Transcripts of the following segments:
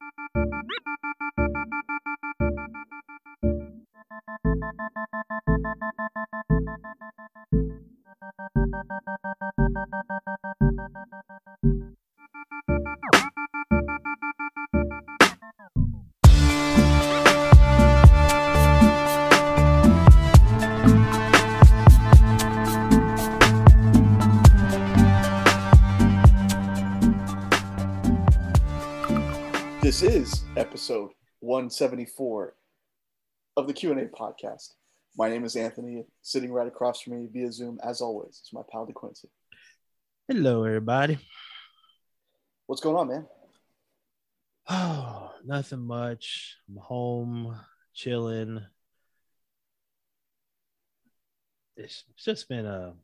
Música 174 of the Q&A podcast. My name is Anthony. Sitting right across from me via Zoom, as always, is my pal DeQuincy. Hello, everybody. What's going on, man? Oh, nothing much. I'm home, chilling. It's just been a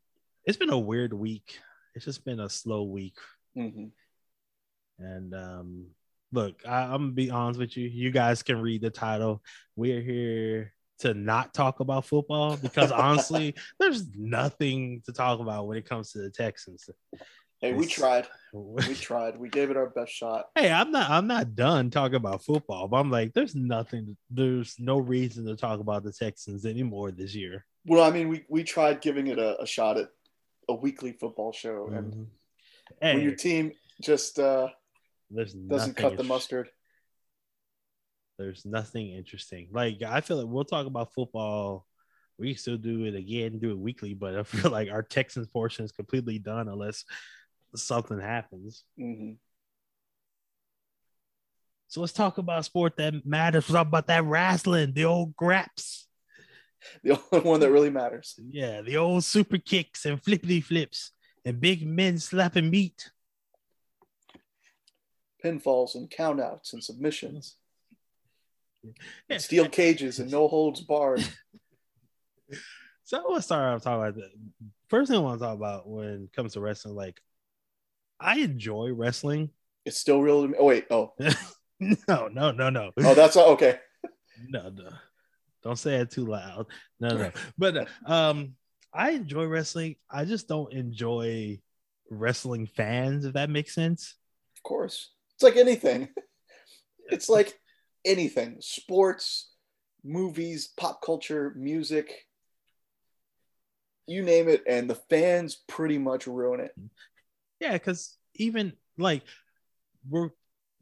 it's been a weird week. It's just been a slow week. hmm And um look, I, I'm gonna be honest with you. You guys can read the title. We're here to not talk about football because honestly, there's nothing to talk about when it comes to the Texans. Hey, we tried. We tried. We gave it our best shot. hey i'm not i'm not done talking about football but i'm like there's nothing there's no reason to talk about the texans anymore this year Well, I mean, we, we tried giving it a, a shot at a weekly football show, and Mhm. when your team just uh, there's doesn't cut the mustard, there's nothing interesting. Like i feel like we'll talk about football. We can still do it again do it weekly but i feel like our texans portion is completely done unless something happens. Hmm so let's talk about a sport that matters. Let's talk about that wrestling the old graps. The only one that really matters. Yeah, the old super kicks and flippity flips and big men slapping meat. Pinfalls and countouts and submissions, Yeah. steel cages and no holds barred. So let's start off talking about that. First thing I want to talk about when it comes to wrestling, like I enjoy wrestling. It's still real to me. Oh wait, oh no, no, no, no. oh, that's okay. no, no. Don't say it too loud. No, no. But uh, um, I enjoy wrestling. I just don't enjoy wrestling fans, if that makes sense. Of course. Like anything. It's like anything. Sports, movies, pop culture, music. You name it, and the fans pretty much ruin it. Yeah, because even like we're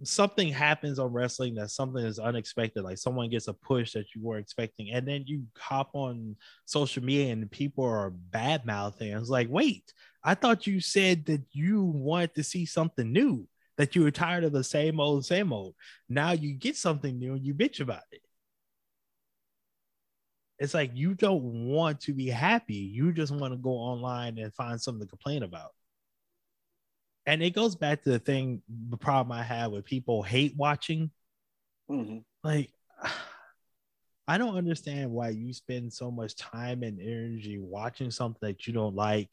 something happens on wrestling that something is unexpected, like someone gets a push that you weren't expecting, and then you hop on social media and people are bad mouthing. It's like, wait, I thought you said that you wanted to see something new, that you were tired of the same old, same old. Now you get something new and you bitch about it. It's like you don't want to be happy. You just want to go online and find something to complain about and it goes back to the thing the problem i have with people hate watching Mhm. like i don't understand why you spend so much time and energy watching something that you don't like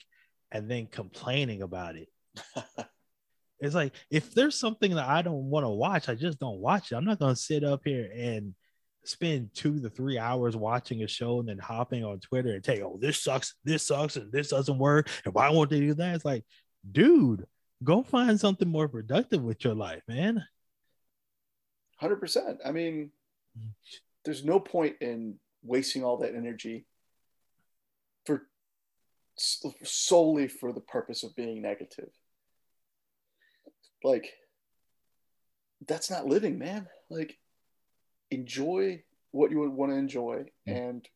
and then complaining about it it's like if there's something that i don't want to watch i just don't watch it i'm not to sit up here and spend two to three hours watching a show and then hopping on twitter and say oh this sucks this sucks and this doesn't work and why won't they do that it's like dude go find something more productive with your life, man. 100%. I mean, there's no point in wasting all that energy for solely for the purpose of being negative. Like, that's not living, man. Like, enjoy what you would want to enjoy. And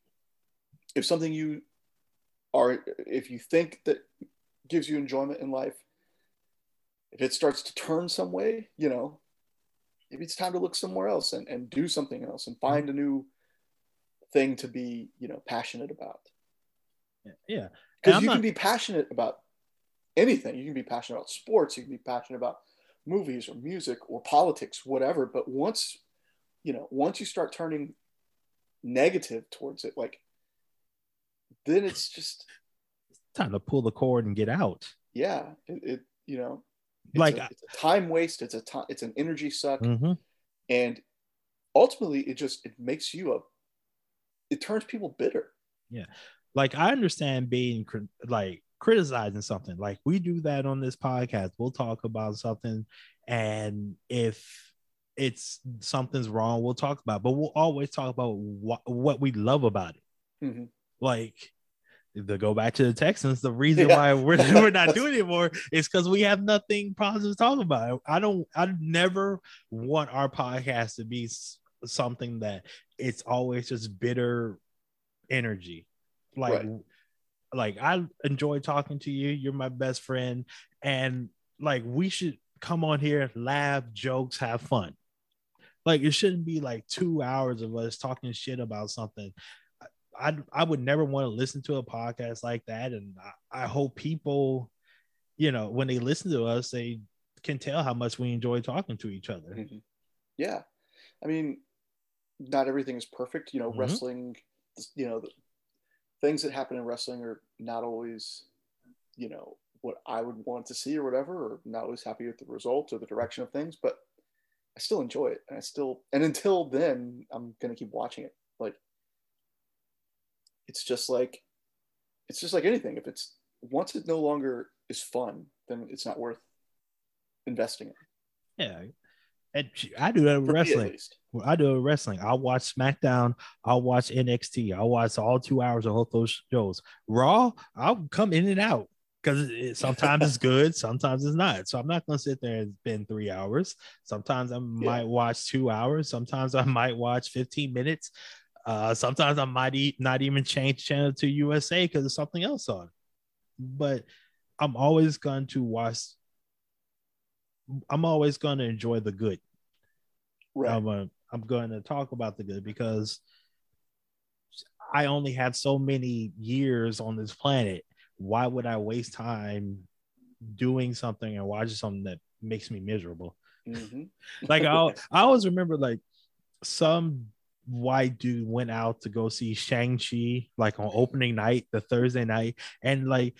if something you are, if you think that gives you enjoyment in life, if it starts to turn some way, you know, maybe it's time to look somewhere else and, and do something else and find a new thing to be, you know, passionate about. Yeah. Because you not- can be passionate about anything. You can be passionate about sports, you can be passionate about movies or music or politics, whatever. But once, you know, once you start turning negative towards it, like then it's just Time to pull the cord and get out. yeah, it, it you know, it's Like, a, it's a time waste. It's a time. It's an energy suck, Mhm. and ultimately, it just it makes you a. It turns people bitter. Yeah. Like I understand being like criticizing something. Like we do that on this podcast. We'll talk about something, and if it's something's wrong, we'll talk about, it, but we'll always talk about what what we love about it. Mhm. Like to go back to the Texans, the reason Yeah. why we're we're not doing it anymore is because we have nothing positive to talk about. I don't. I never want our podcast to be something that it's always just bitter energy. Like, Right. Like I enjoy talking to you. You're my best friend, and like we should come on here, laugh, jokes, have fun. Like it shouldn't be like two hours of us talking shit about something. I I, I would never want to listen to a podcast like that, and I, I hope people, you know, when they listen to us, they can tell how much we enjoy talking to each other. Mhm. Yeah. I mean, not everything is perfect. You know, Mhm. wrestling, you know, things that happen in wrestling are not always, you know, what I would want to see or whatever, or not always happy with the result or the direction of things, but I still enjoy it. And I still, and until then, I'm going to keep watching it. Like, it's just like, it's just like anything. If it's, once it no longer is fun, then it's not worth investing in. Yeah. And I do that with For wrestling. I do it with wrestling. I'll watch SmackDown. I'll watch NXT. I'll watch all two hours of both those shows. Raw, I'll come in and out because it, sometimes it's good, sometimes it's not. So I'm not going to sit there and spend three hours. Sometimes I might watch two hours. Sometimes I might watch 15 minutes. Uh, sometimes I might e- not even change channel to USA because there's something else on. But I'm always going to watch. I'm always going to enjoy the good. Right. I'm uh, I'm going to talk about the good because I only had so many years on this planet. Why would I waste time doing something and watching something that makes me miserable? hmm Like I, I always remember like some white dude went out to go see Shang Chi like on opening night, the Thursday night, and like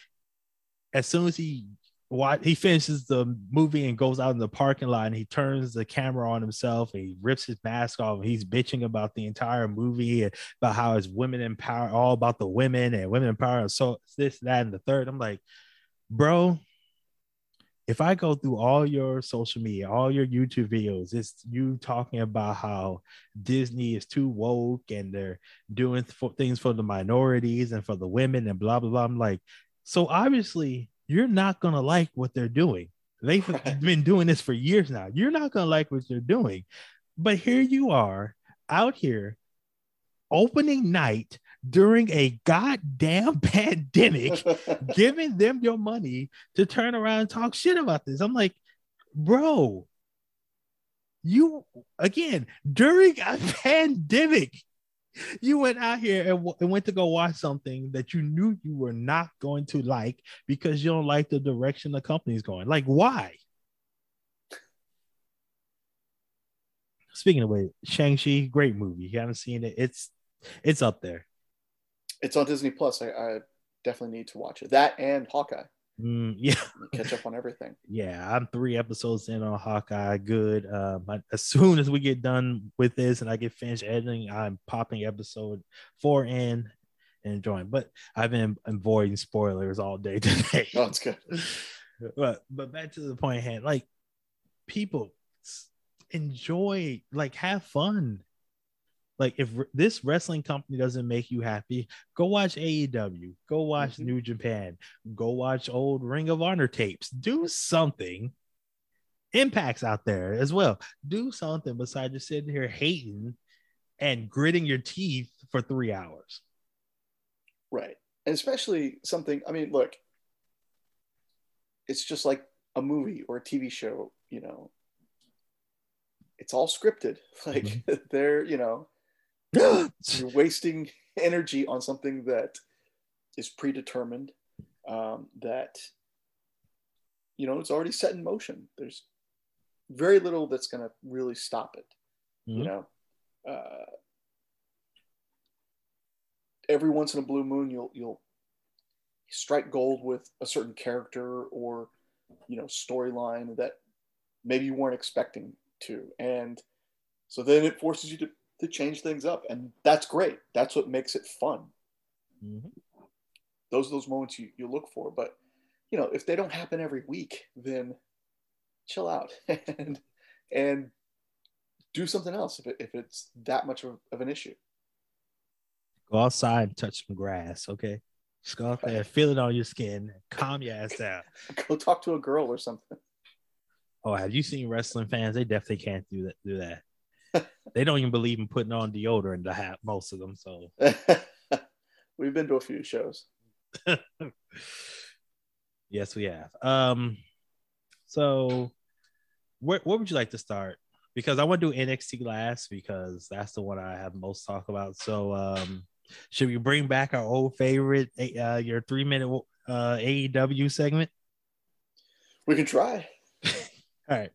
as soon as he what he finishes the movie and goes out in the parking lot and he turns the camera on himself and he rips his mask off and he's bitching about the entire movie and about how it's women in power, all about the women and women empower and so this that and the third. I'm like bro if i go through all your social media all your youtube videos it's you talking about how disney is too woke and they're doing for, things for the minorities and for the women and blah blah blah. I'm like so obviously you're not gonna like what they're doing. They've Right. been doing this for years now. You're not gonna like what they're doing. But here you are out here opening night during a goddamn pandemic, giving them your money to turn around and talk shit about this. I'm like, bro, you again during a pandemic you went out here and, w- and went to go watch something that you knew you were not going to like because you don't like the direction the company's going. Like, why? Speaking of which, Shang-Chi, great movie. You haven't seen it. It's it's up there. It's on Disney Plus. I, I definitely need to watch it. That and Hawkeye. Mm, yeah, Catch up on everything. yeah. I'm three episodes in on Hawkeye. Good. Um, I- as soon as we get done with this and I get finished editing, I'm popping episode four in and enjoying. But I've been avoiding spoilers all day today. Oh, it's good. but but back to the point hand like people enjoy like have fun like if this wrestling company doesn't make you happy go watch aew go watch Mhm. new japan go watch old ring of honor tapes do something impacts out there as well do something besides just sitting here hating and gritting your teeth for three hours Right. And especially something, I mean, look, it's just like a movie or a TV show, you know, it's all scripted. Like they're, you know, you're wasting energy on something that is predetermined, um, that, you know, it's already set in motion. There's very little that's going to really stop it. you Mhm. know uh, every once in a blue moon you'll you'll strike gold with a certain character or you know storyline that maybe you weren't expecting to and so then it forces you to, to change things up and that's great that's what makes it fun Mhm. those are those moments you, you look for but you know if they don't happen every week then chill out and and do something else if, it, if it's that much of, of an issue. Go outside and touch some grass, okay? Just go out there, feel it on your skin, calm your ass down. Go talk to a girl or something. Oh, have you seen wrestling fans? They definitely can't do that. Do that. they don't even believe in putting on deodorant to have most of them. So we've been to a few shows. yes, we have. Um, so where, where would you like to start? Because I want to do NXT last because that's the one I have most talk about. So um, should we bring back our old favorite, uh, your three minute uh, AEW segment? We can try. All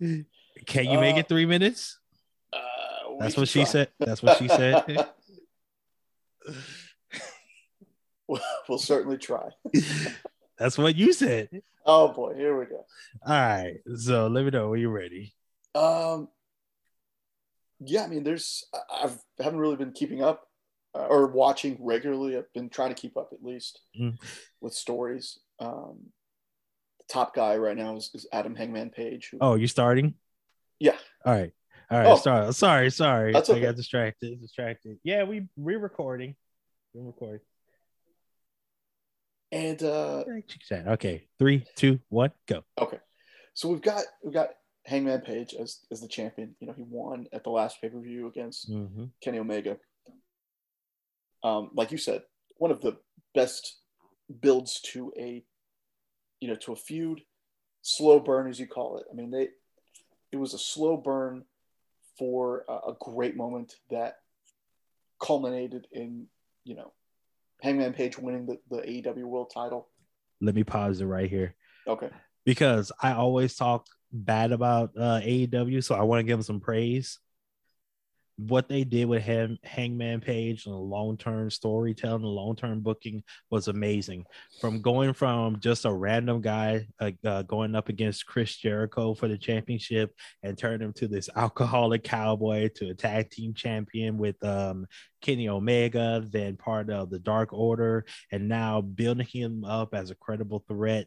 right. Can you make uh, it three minutes? Uh, That's what she said. That's what she said. we'll certainly try. That's what you said. Oh boy, here we go. All right. So let me know when you're ready. Um yeah, I mean there's I've I haven't really been keeping up uh, or watching regularly. I've been trying to keep up at least mm. with stories. Um the top guy right now is, is Adam Hangman Page. Who, oh, you're starting? Yeah. All right. All right. Oh, sorry. Sorry. Sorry. That's okay. I got distracted. Distracted. Yeah, we re recording. We're recording. And uh okay, three, two, one, go. Okay. So we've got we've got Hangman Page as as the champion. You know, he won at the last pay-per-view against mm-hmm. Kenny Omega. Um, like you said, one of the best builds to a you know, to a feud, slow burn as you call it. I mean, they it was a slow burn for a, a great moment that culminated in you know Hangman Page winning the, the AEW World Title. Let me pause it right here. Okay. Because I always talk bad about uh, AEW, so I want to give them some praise what they did with him, Hangman Page, and the long term storytelling, the long term booking was amazing. From going from just a random guy uh, uh, going up against Chris Jericho for the championship and turn him to this alcoholic cowboy to a tag team champion with um, Kenny Omega, then part of the Dark Order, and now building him up as a credible threat.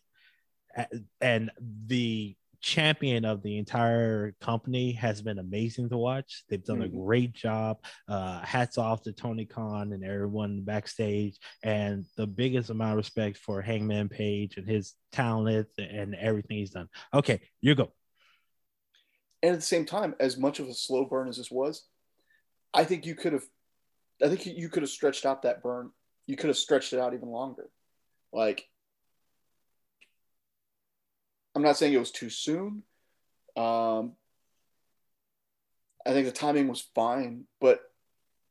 And the champion of the entire company has been amazing to watch. They've done mm-hmm. a great job. Uh, hats off to Tony Khan and everyone backstage, and the biggest amount of respect for Hangman Page and his talent and everything he's done. Okay, you go. And at the same time, as much of a slow burn as this was, I think you could have, I think you could have stretched out that burn. You could have stretched it out even longer. Like I'm not saying it was too soon. Um, I think the timing was fine, but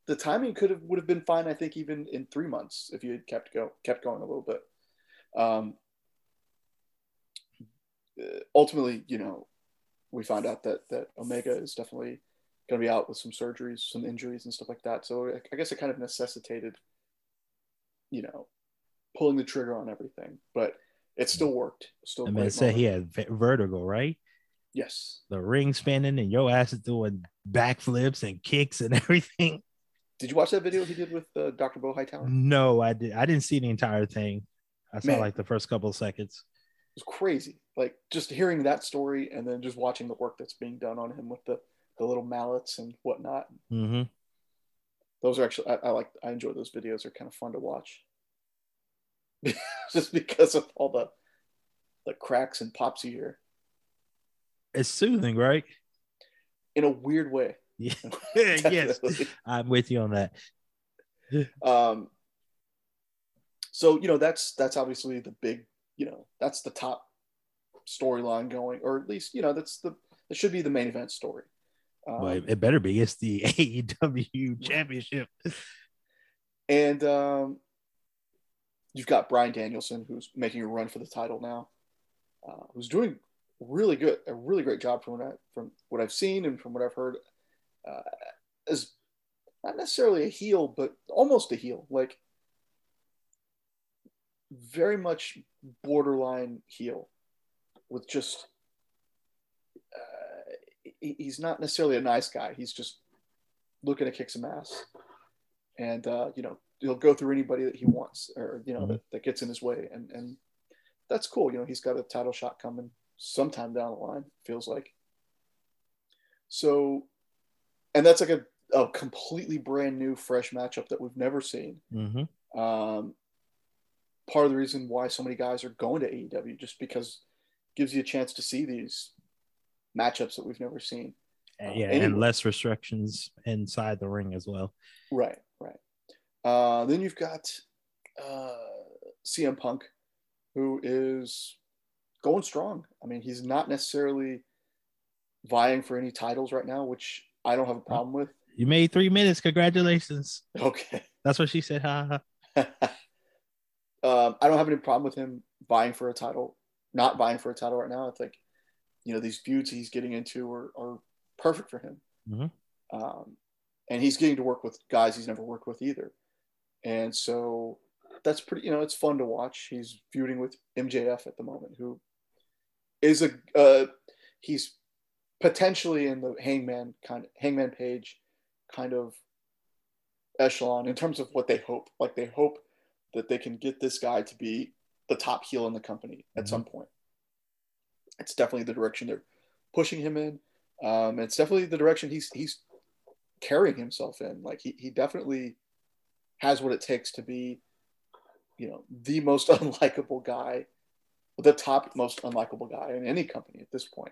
the timing could have would have been fine. I think even in three months if you had kept go kept going a little bit. Um, ultimately, you know, we found out that that Omega is definitely going to be out with some surgeries, some injuries, and stuff like that. So I guess it kind of necessitated, you know, pulling the trigger on everything. But it still worked. Still, I mean, said he had vertigo, right? Yes. The ring spinning and your ass is doing backflips and kicks and everything. Did you watch that video he did with uh, Dr. Beau Hightower? No, I did. I didn't see the entire thing. I saw Man, like the first couple of seconds. It was crazy. Like just hearing that story and then just watching the work that's being done on him with the the little mallets and whatnot. Mm-hmm. Those are actually I, I like. I enjoy those videos. They're kind of fun to watch. just because of all the the cracks and pops you hear. It's soothing, right? In a weird way. Yeah. yes, I'm with you on that. um. So you know that's that's obviously the big you know that's the top storyline going, or at least you know that's the that should be the main event story. Um, well, it better be. It's the AEW Championship. And um, you've got Bryan Danielson, who's making a run for the title now, uh, who's doing really good, a really great job from what, I, from what I've seen and from what I've heard. Uh, as not necessarily a heel, but almost a heel, like very much borderline heel, with just uh, he's not necessarily a nice guy. He's just looking to kick some ass, and uh, you know he'll go through anybody that he wants or you know mm-hmm. that, that gets in his way and and that's cool you know he's got a title shot coming sometime down the line feels like So, and that's like a, a completely brand new, fresh matchup that we've never seen. Mm-hmm. Um, part of the reason why so many guys are going to AEW just because it gives you a chance to see these matchups that we've never seen. Uh, yeah, anyway. and less restrictions inside the ring as well. Right. Uh, then you've got uh, CM Punk, who is going strong. I mean, he's not necessarily vying for any titles right now, which I don't have a problem with. You made three minutes. Congratulations. Okay. That's what she said. Ha ha. um, I don't have any problem with him vying for a title, not vying for a title right now. I think, you know, these feuds he's getting into are, are perfect for him. Mm-hmm. Um, and he's getting to work with guys he's never worked with either. And so that's pretty, you know, it's fun to watch. He's feuding with MJF at the moment, who is a, uh, he's potentially in the Hangman kind of Hangman Page kind of echelon in terms of what they hope. Like they hope that they can get this guy to be the top heel in the company at mm-hmm. some point. It's definitely the direction they're pushing him in. Um, it's definitely the direction he's he's carrying himself in. Like he he definitely has what it takes to be, you know, the most unlikable guy, the top most unlikable guy in any company at this point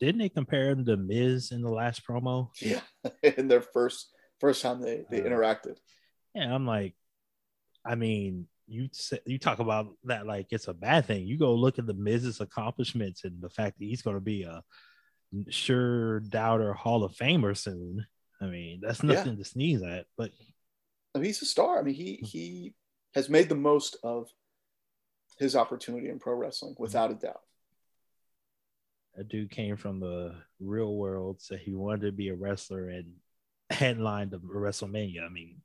didn't they compare him to Miz in the last promo? Yeah, in their first first time they they uh, interacted. Yeah, I'm like, I mean, you you talk about that like it's a bad thing. You go look at the Miz's accomplishments and the fact that he's going to be a sure doubter Hall of Famer soon. I mean, that's nothing yeah. to sneeze at. But I mean, he's a star. I mean, he he has made the most of his opportunity in pro wrestling without a doubt a dude came from the real world, said he wanted to be a wrestler and headlined the WrestleMania. I mean,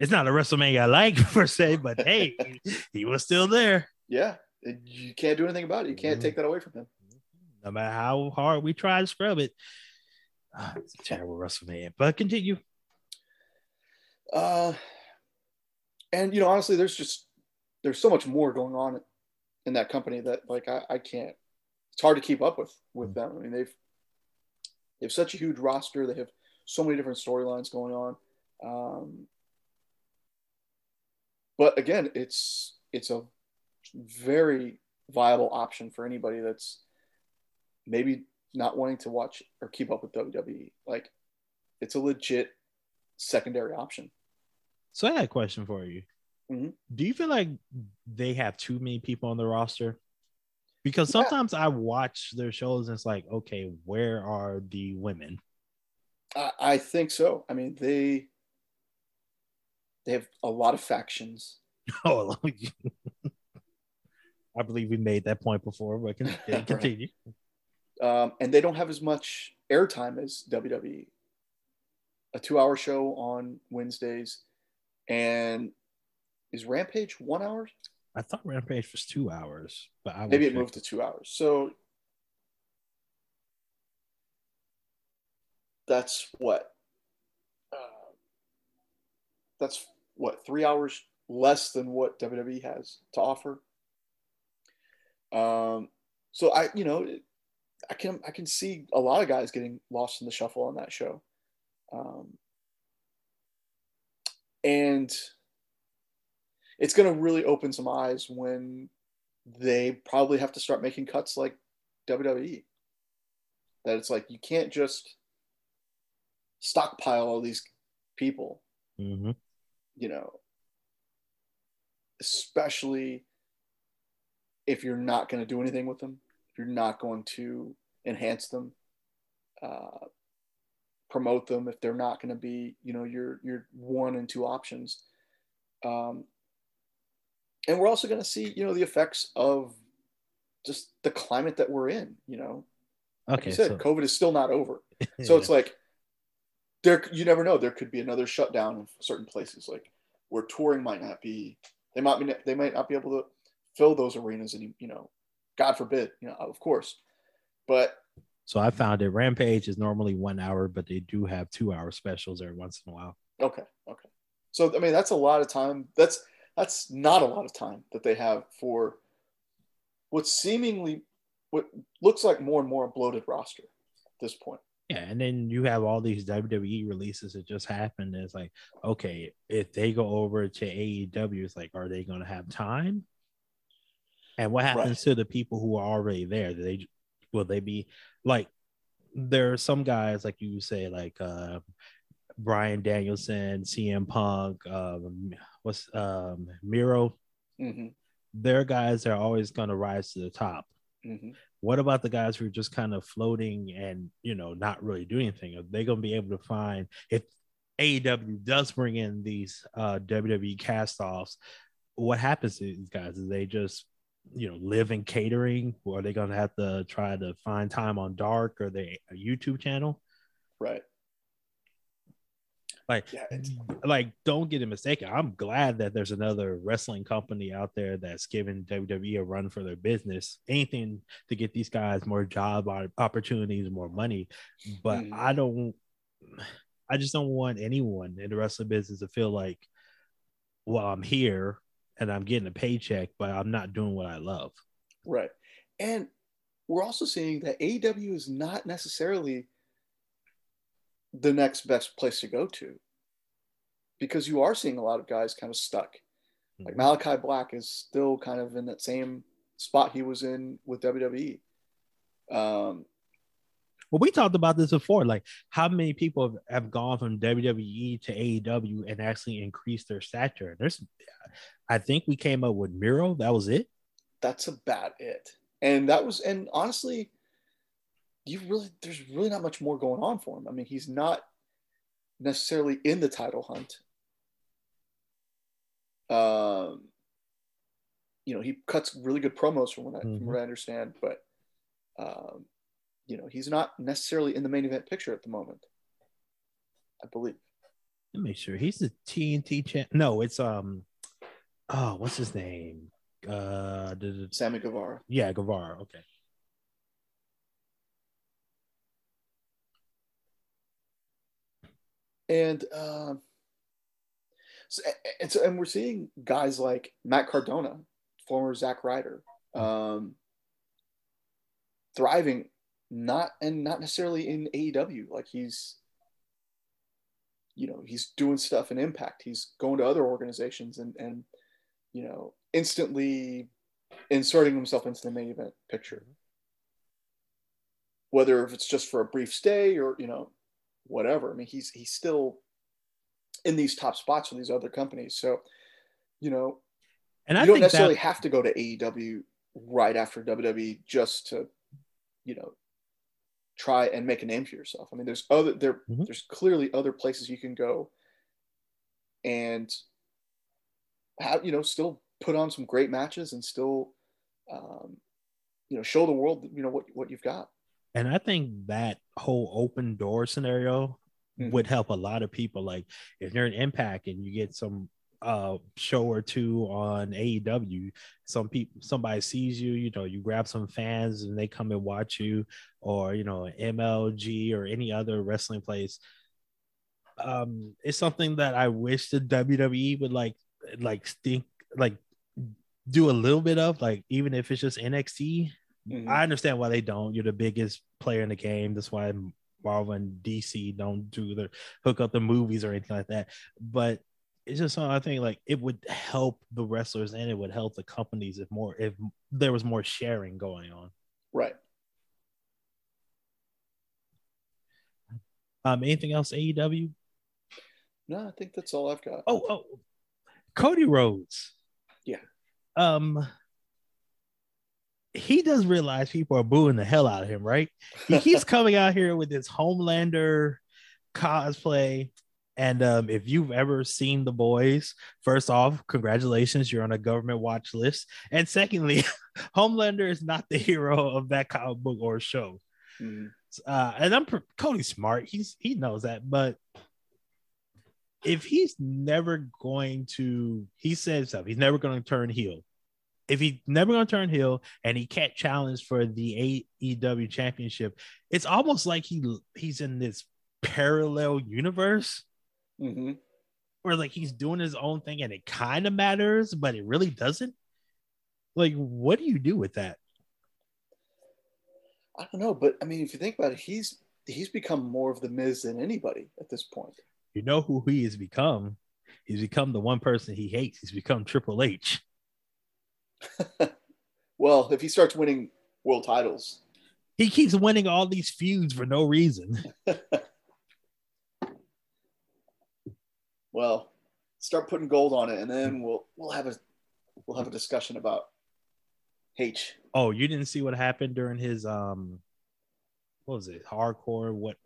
it's not a WrestleMania I like per se, but hey, he was still there. Yeah, you can't do anything about it. You can't mm-hmm. take that away from him. No matter how hard we try to scrub it, oh, it's a terrible WrestleMania. But continue. Uh, and you know, honestly, there's just there's so much more going on in that company that like I, I can't it's hard to keep up with with them. I mean, they've they have such a huge roster. They have so many different storylines going on. Um, but again, it's it's a very viable option for anybody that's maybe not wanting to watch or keep up with WWE. Like, it's a legit secondary option. So I had a question for you. Mm-hmm. Do you feel like they have too many people on the roster? because sometimes yeah. I watch their shows and it's like, okay, where are the women? I, I think so. I mean, they they have a lot of factions. Oh, I believe we made that point before, but can, continue. um, and they don't have as much airtime as WWE. A two-hour show on Wednesdays, and is Rampage one hour? I thought Rampage was two hours, but I maybe it moved to two hours. So that's what. Uh, that's what three hours less than what WWE has to offer. Um, so I, you know, I can I can see a lot of guys getting lost in the shuffle on that show, um, and it's going to really open some eyes when they probably have to start making cuts like WWE. That it's like you can't just stockpile all these people. Mm-hmm. You know, especially if you're not going to do anything with them, if you're not going to enhance them, uh, promote them, if they're not going to be, you know, your your one and two options. Um, and we're also going to see you know the effects of just the climate that we're in you know like okay, you said so... covid is still not over so yeah. it's like there you never know there could be another shutdown in certain places like where touring might not be they might be they might not be able to fill those arenas and you know god forbid you know of course but so i found it rampage is normally one hour but they do have two hour specials every once in a while okay okay so i mean that's a lot of time that's that's not a lot of time that they have for what seemingly what looks like more and more a bloated roster. At this point. Yeah, and then you have all these WWE releases that just happened. It's like, okay, if they go over to AEW, it's like, are they going to have time? And what happens right. to the people who are already there? Do they will they be like? There are some guys like you say, like uh, Bryan Danielson, CM Punk, um, what's um, Miro. Mm-hmm. They're guys that are always going to rise to the top. Mm-hmm. What about the guys who are just kind of floating and you know not really doing anything? Are they going to be able to find if AEW does bring in these uh, WWE cast-offs? What happens to these guys? Is they just you know live in catering, or are they going to have to try to find time on Dark or the YouTube channel? Right. Like, yeah, like, don't get it mistaken. I'm glad that there's another wrestling company out there that's giving WWE a run for their business. Anything to get these guys more job opportunities, more money. But mm. I don't. I just don't want anyone in the wrestling business to feel like, well, I'm here and I'm getting a paycheck, but I'm not doing what I love. Right. And we're also seeing that AEW is not necessarily the next best place to go to because you are seeing a lot of guys kind of stuck. Like mm-hmm. Malachi Black is still kind of in that same spot he was in with WWE. Um, well, we talked about this before. Like, how many people have, have gone from WWE to AEW and actually increased their stature? There's, I think we came up with Miro. That was it. That's about it. And that was, and honestly, you really there's really not much more going on for him. I mean, he's not necessarily in the title hunt. Um, you know, he cuts really good promos from what I, mm-hmm. from what I understand, but um, you know, he's not necessarily in the main event picture at the moment. I believe. Let me make sure he's the TNT champ. No, it's um, oh, what's his name? Uh, Sammy Guevara. Yeah, Guevara. Okay. and uh, so, and, so, and we're seeing guys like Matt Cardona, former Zack Ryder, um, thriving, not and not necessarily in AEW. Like he's, you know, he's doing stuff in Impact. He's going to other organizations and and you know instantly inserting himself into the main event picture. Whether if it's just for a brief stay or you know whatever. I mean, he's he's still in these top spots with these other companies. So, you know, and I you don't necessarily that... have to go to AEW right after WWE just to, you know, try and make a name for yourself. I mean, there's other there mm-hmm. there's clearly other places you can go and have you know still put on some great matches and still um, you know show the world you know what what you've got and I think that whole open door scenario mm-hmm. would help a lot of people. Like if you're an impact and you get some uh show or two on AEW, some people somebody sees you, you know, you grab some fans and they come and watch you, or you know, MLG or any other wrestling place. Um, it's something that I wish the WWE would like like think like do a little bit of like even if it's just NXT Mm-hmm. I understand why they don't. You're the biggest player in the game. That's why Marvel and DC don't do the hook up the movies or anything like that. But it's just something I think like it would help the wrestlers and it would help the companies if more if there was more sharing going on. Right. Um, anything else AEW? No, I think that's all I've got. Oh, oh, Cody Rhodes. Yeah. Um, he does realize people are booing the hell out of him, right? He keeps coming out here with this Homelander cosplay. And um, if you've ever seen the boys, first off, congratulations, you're on a government watch list. And secondly, Homelander is not the hero of that comic book or show. Mm-hmm. Uh, and I'm Cody smart. He's he knows that, but if he's never going to, he said stuff. He's never going to turn heel if he's never going to turn heel and he can't challenge for the AEW championship, it's almost like he he's in this parallel universe mm-hmm. where like he's doing his own thing and it kind of matters, but it really doesn't. Like, what do you do with that? I don't know, but I mean, if you think about it, he's he's become more of the Miz than anybody at this point. You know who he has become? He's become the one person he hates. He's become Triple H. well, if he starts winning world titles, he keeps winning all these feuds for no reason. well, start putting gold on it, and then we'll we'll have a we'll have a discussion about H. Oh, you didn't see what happened during his um, what was it? Hardcore what?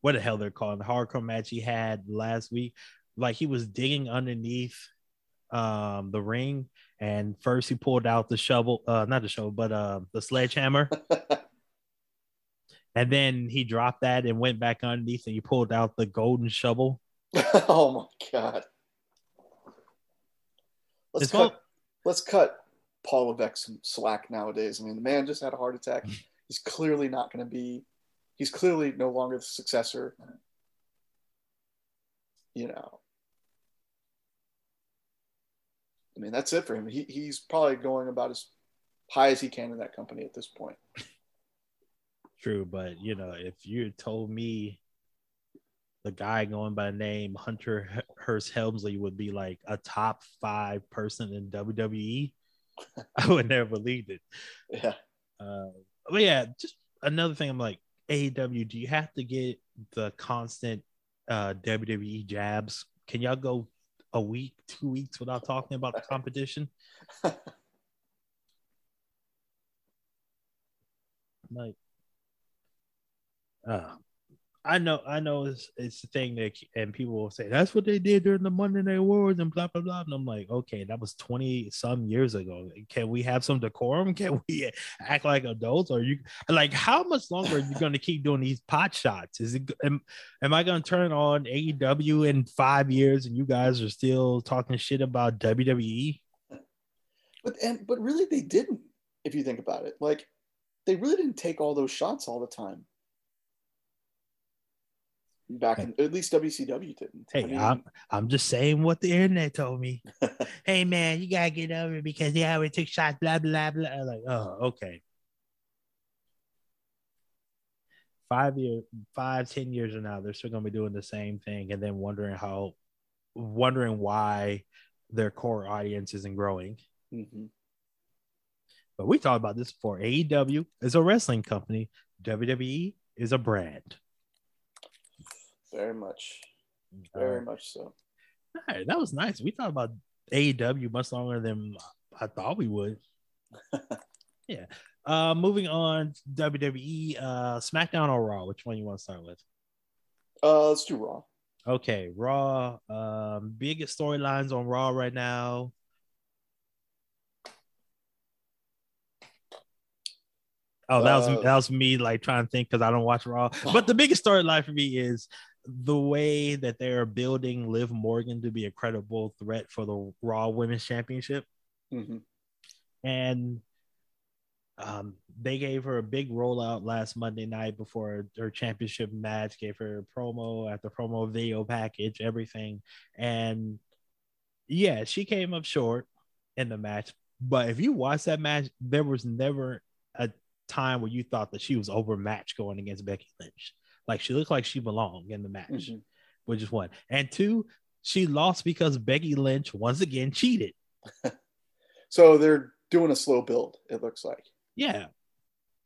What the hell they're calling the hardcore match he had last week? Like he was digging underneath um the ring, and first he pulled out the shovel, uh, not the shovel, but uh, the sledgehammer. and then he dropped that and went back underneath and he pulled out the golden shovel. oh my god! Let's it's cut. Let's cut Paul Levesque some slack nowadays. I mean, the man just had a heart attack. He's clearly not going to be. He's clearly no longer the successor. You know. I mean, that's it for him. He, he's probably going about as high as he can in that company at this point. True, but you know, if you told me the guy going by the name Hunter Hearst Helmsley would be like a top five person in WWE, I would never believe it. Yeah. Uh, but yeah, just another thing. I'm like AEW. Do you have to get the constant uh, WWE jabs? Can y'all go a week, two weeks without talking about the competition? like, uh, I know, I know it's it's the thing that and people will say that's what they did during the Monday Night Wars and blah blah blah. And I'm like, okay, that was 20 some years ago. Can we have some decorum? Can we act like adults? Or you like how much longer are you gonna keep doing these pot shots? Is it am, am I gonna turn on AEW in five years and you guys are still talking shit about WWE? But and but really they didn't, if you think about it. Like they really didn't take all those shots all the time back in at least WCW didn't. Hey, I mean, I'm I'm just saying what the internet told me. hey man, you gotta get over it because yeah, we took shots, blah blah blah. Like, oh, okay. Five years, five, ten years from now, they're still gonna be doing the same thing and then wondering how wondering why their core audience isn't growing. Mm-hmm. But we talked about this before. AEW is a wrestling company, WWE is a brand. Very much. Very right. much so. All right, that was nice. We talked about AEW much longer than I thought we would. yeah. Uh moving on WWE, uh SmackDown or Raw? Which one you want to start with? Uh let's do Raw. Okay, Raw. Um biggest storylines on Raw right now. Oh, that was uh, that was me like trying to think because I don't watch Raw. But the biggest storyline for me is the way that they're building Liv Morgan to be a credible threat for the Raw Women's Championship. Mm-hmm. And um, they gave her a big rollout last Monday night before her championship match, gave her a promo at the promo video package, everything. And yeah, she came up short in the match. But if you watch that match, there was never a time where you thought that she was overmatched going against Becky Lynch. Like she looked like she belonged in the match, mm-hmm. which is one. And two, she lost because Becky Lynch once again cheated. so they're doing a slow build, it looks like. Yeah.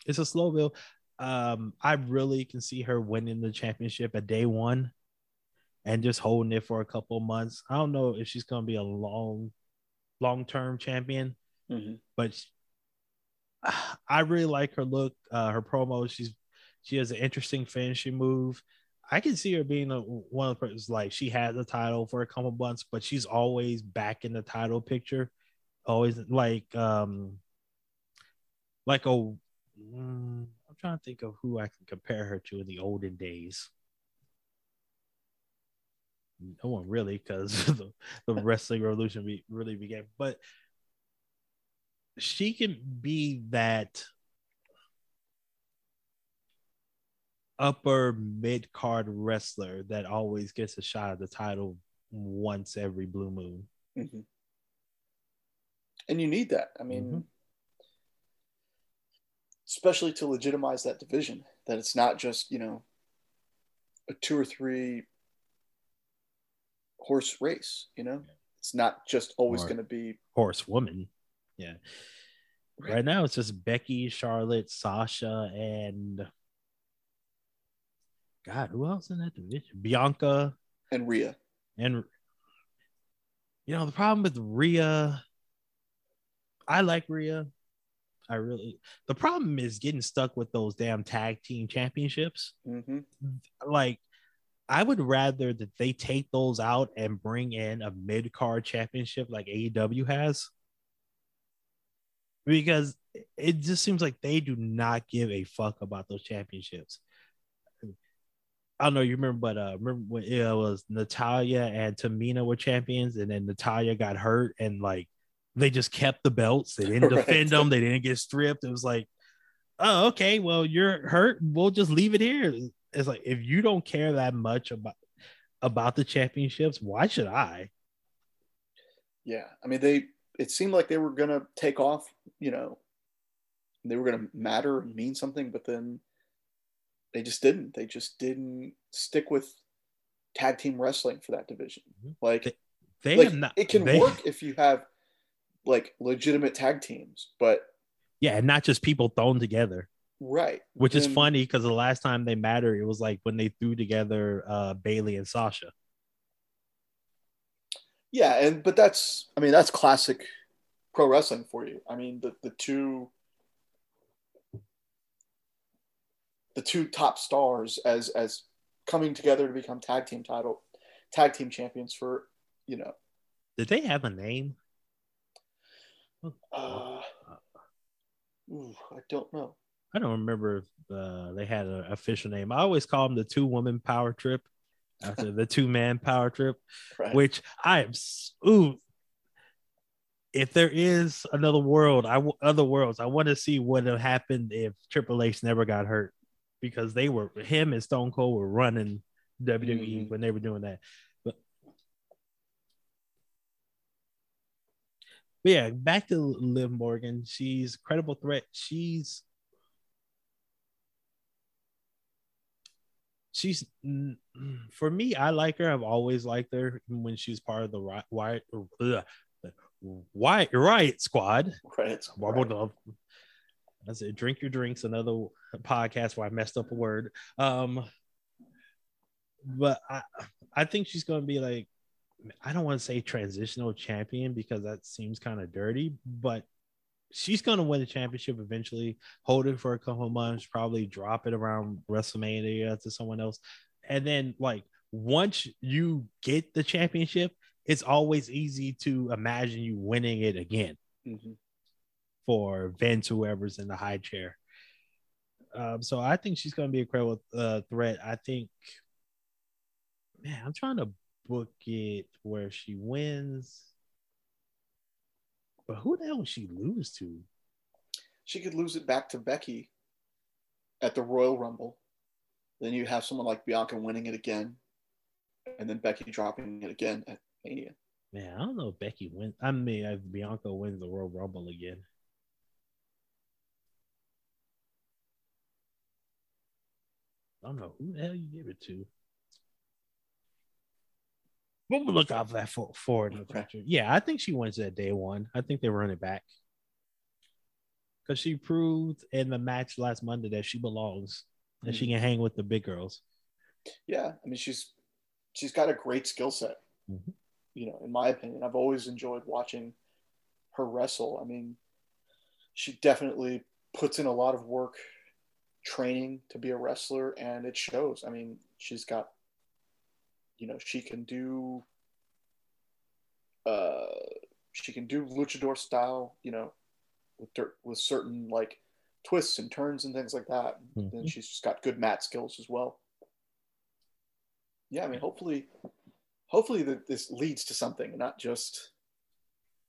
It's a slow build. Um, I really can see her winning the championship at day one and just holding it for a couple months. I don't know if she's gonna be a long, long term champion, mm-hmm. but I really like her look, uh, her promo. She's she has an interesting finishing move. I can see her being a, one of the persons like she had the title for a couple months, but she's always back in the title picture. Always like um like a mm, I'm trying to think of who I can compare her to in the olden days. No one really, because the, the wrestling revolution be, really began. But she can be that upper mid card wrestler that always gets a shot at the title once every blue moon. Mm-hmm. And you need that. I mean, mm-hmm. especially to legitimize that division, that it's not just, you know, a two or three horse race. You know, it's not just always going to be horse woman. Yeah. Right. right now, it's just Becky, Charlotte, Sasha, and God, who else in that division? Bianca and Rhea. And you know the problem with Rhea, I like Rhea. I really. The problem is getting stuck with those damn tag team championships. Mm-hmm. Like, I would rather that they take those out and bring in a mid card championship like AEW has, because it just seems like they do not give a fuck about those championships. I don't know you remember, but uh, remember when it was Natalya and Tamina were champions, and then Natalya got hurt, and like they just kept the belts. They didn't right. defend them. They didn't get stripped. It was like, oh, okay, well you're hurt. We'll just leave it here. It's like if you don't care that much about about the championships, why should I? Yeah, I mean they. It seemed like they were gonna take off. You know, they were gonna matter and mean something, but then they just didn't. They just didn't stick with tag team wrestling for that division. Mm-hmm. Like they, they like, not, it can they, work if you have like legitimate tag teams, but yeah, and not just people thrown together. Right. Which is funny because the last time they mattered, it was like when they threw together uh Bayley and Sasha. Yeah, and but that's I mean that's classic pro wrestling for you. I mean the the two the two top stars as as coming together to become tag team title tag team champions for you know. Did they have a name? Uh, ooh, i don't know. I don't remember uh, they had an official name. I always call them the two woman power trip after the two man power trip right. which i am ooh. If there is another world, I other worlds, I want to see what would have happened if Triple H never got hurt because they were him and Stone Cold were running WWE mm-hmm. when they were doing that. But, but yeah, back to Liv Morgan. She's a credible threat. She's she's for me. I like her. I've always liked her when she's part of the Wyatt Wyatt Riott Squad. Right. I said, drink your drinks. Another podcast where I messed up a word. Um, but I, I think she's going to be like, I don't want to say transitional champion because that seems kind of dirty, but she's going to win the championship eventually, hold it for a couple months, probably drop it around WrestleMania to someone else. And then, like, once you get the championship, it's always easy to imagine you winning it again. Mm-hmm for Vince, whoever's in the high chair. Um, so I think she's going to be a credible uh, threat. I think, man, I'm trying to book it where she wins. But who the hell would she lose to? She could lose it back to Becky at the Royal Rumble. Then you have someone like Bianca winning it again, and then Becky dropping it again at Mania. Man, I don't know if Becky wins. I mean, if Bianca wins the Royal Rumble again. I don't know who the hell you give it to. We'll look out for that for, forward in the future. Yeah, I think she wins that day one. I think they run it back because she proved in the match last Monday that she belongs and mm-hmm. she can hang with the big girls. Yeah, I mean she's she's got a great skill set. Mm-hmm. You know, in my opinion, I've always enjoyed watching her wrestle. I mean, she definitely puts in a lot of work training to be a wrestler and it shows. I mean, she's got you know, she can do uh she can do luchador style, you know, with dirt, with certain like twists and turns and things like that. Mm-hmm. And she's just got good mat skills as well. Yeah, I mean, hopefully, hopefully that this leads to something, not just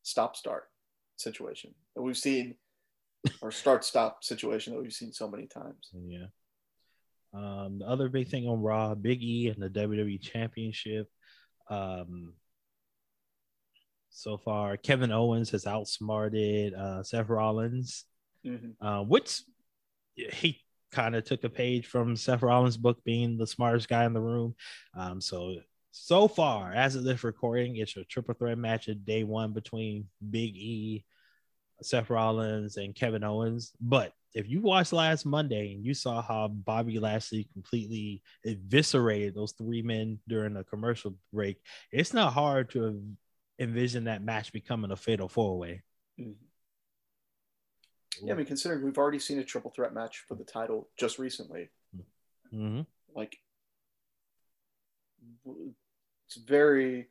stop start situation we've seen or start stop situation that we've seen so many times. Yeah. Um, the other big thing on Raw, Big E and the WWE Championship. Um, so far, Kevin Owens has outsmarted uh, Seth Rollins, mm-hmm. uh, which he kind of took a page from Seth Rollins' book, being the smartest guy in the room. Um, so so far, as of this recording, it's a triple threat match of day one between Big E, Seth Rollins, and Kevin Owens. But if you watched last Monday and you saw how Bobby Lashley completely eviscerated those three men during a commercial break, it's not hard to envision that match becoming a fatal four way. Mm-hmm. Yeah, I mean, considering we've already seen a triple threat match for the title just recently, mm-hmm. like it's very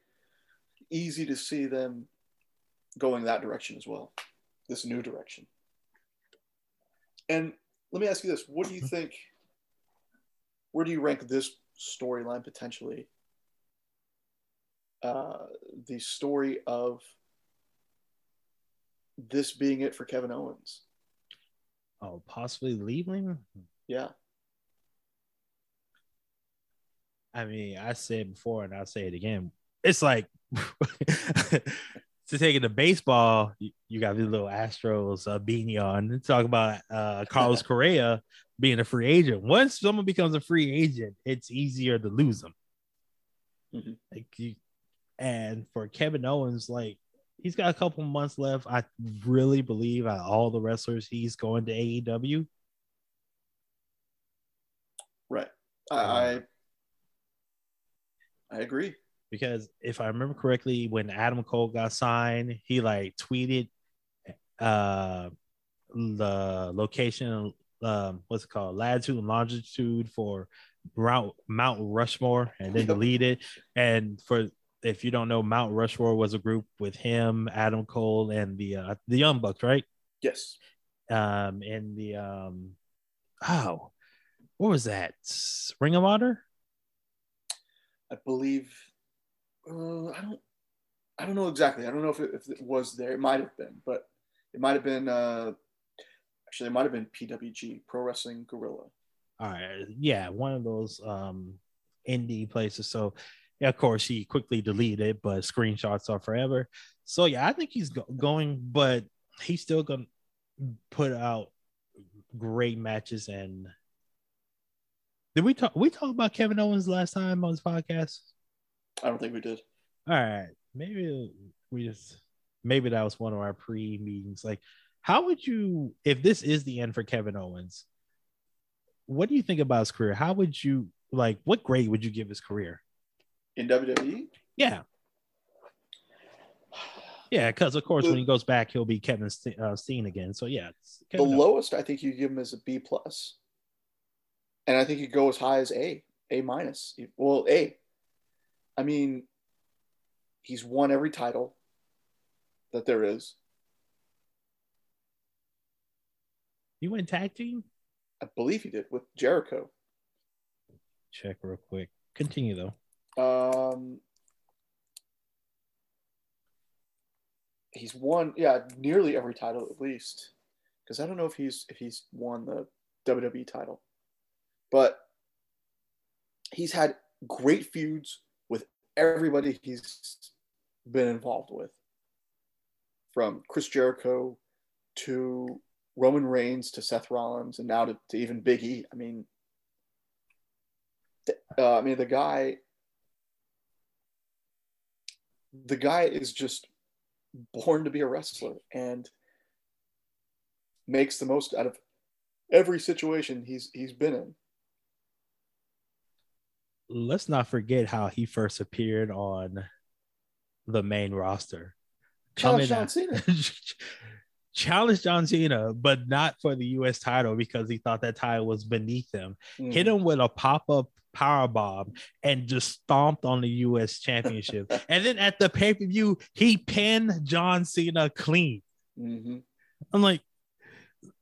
easy to see them going that direction as well, this new direction. And let me ask you this: What do you think? Where do you rank this storyline potentially? Uh, the story of this being it for Kevin Owens. Oh, possibly leaving? Yeah. I mean, I said before and I'll say it again. It's like to take it to baseball, you, you got these little Astros uh, beanie on. Talk about uh, Carlos Correa being a free agent. Once someone becomes a free agent, it's easier to lose them. Mm-hmm. Like you, and for Kevin Owens, like he's got a couple months left. I really believe out all the wrestlers he's going to AEW. Right. I um, I agree. Because if I remember correctly, when Adam Cole got signed, he like tweeted uh the location um what's it called latitude and longitude for Mount Mount Rushmore and then deleted. And for if you don't know, Mount Rushmore was a group with him, Adam Cole, and the uh, the Young Bucks, right? Yes. Um, and the um, oh, what was that? Ring of Honor. I believe. Uh, I don't. I don't know exactly. I don't know if it, if it was there. It might have been, but it might have been. Uh, actually, it might have been PWG, Pro Wrestling Guerrilla. All right. Yeah, one of those um indie places. So yeah, of course, he quickly deleted it, but screenshots are forever. So yeah, I think he's go- going, but he's still gonna put out great matches. And did we talk? We talked about Kevin Owens last time on this podcast. I don't think we did. All right, maybe we just maybe that was one of our pre meetings. Like, how would you if this is the end for Kevin Owens? What do you think about his career? How would you like? What grade would you give his career? in WWE? Yeah. Yeah, because of course, the, when he goes back, he'll be Kevin uh, Steen again. So yeah, the lowest I think you give him is a B plus, and I think you go as high as A, A minus. Well, A. I mean, he's won every title that there is. He went tag team. I believe he did with Jericho. Check real quick. Continue though. Um, he's won, yeah, nearly every title at least. Because I don't know if he's if he's won the WWE title, but he's had great feuds everybody he's been involved with, from Chris Jericho to Roman Reigns to Seth Rollins, and now to, to even Big E. I mean, uh, I mean the guy the guy is just born to be a wrestler and makes the most out of every situation he's he's been in. Let's not forget how he first appeared on the main roster. Challenge John Cena. challenge John Cena, but not for the US title because he thought that title was beneath him. Mm. Hit him with a pop-up power bomb and just stomped on the US championship. and then at the pay-per-view, he pinned John Cena clean. Mm-hmm. I'm like,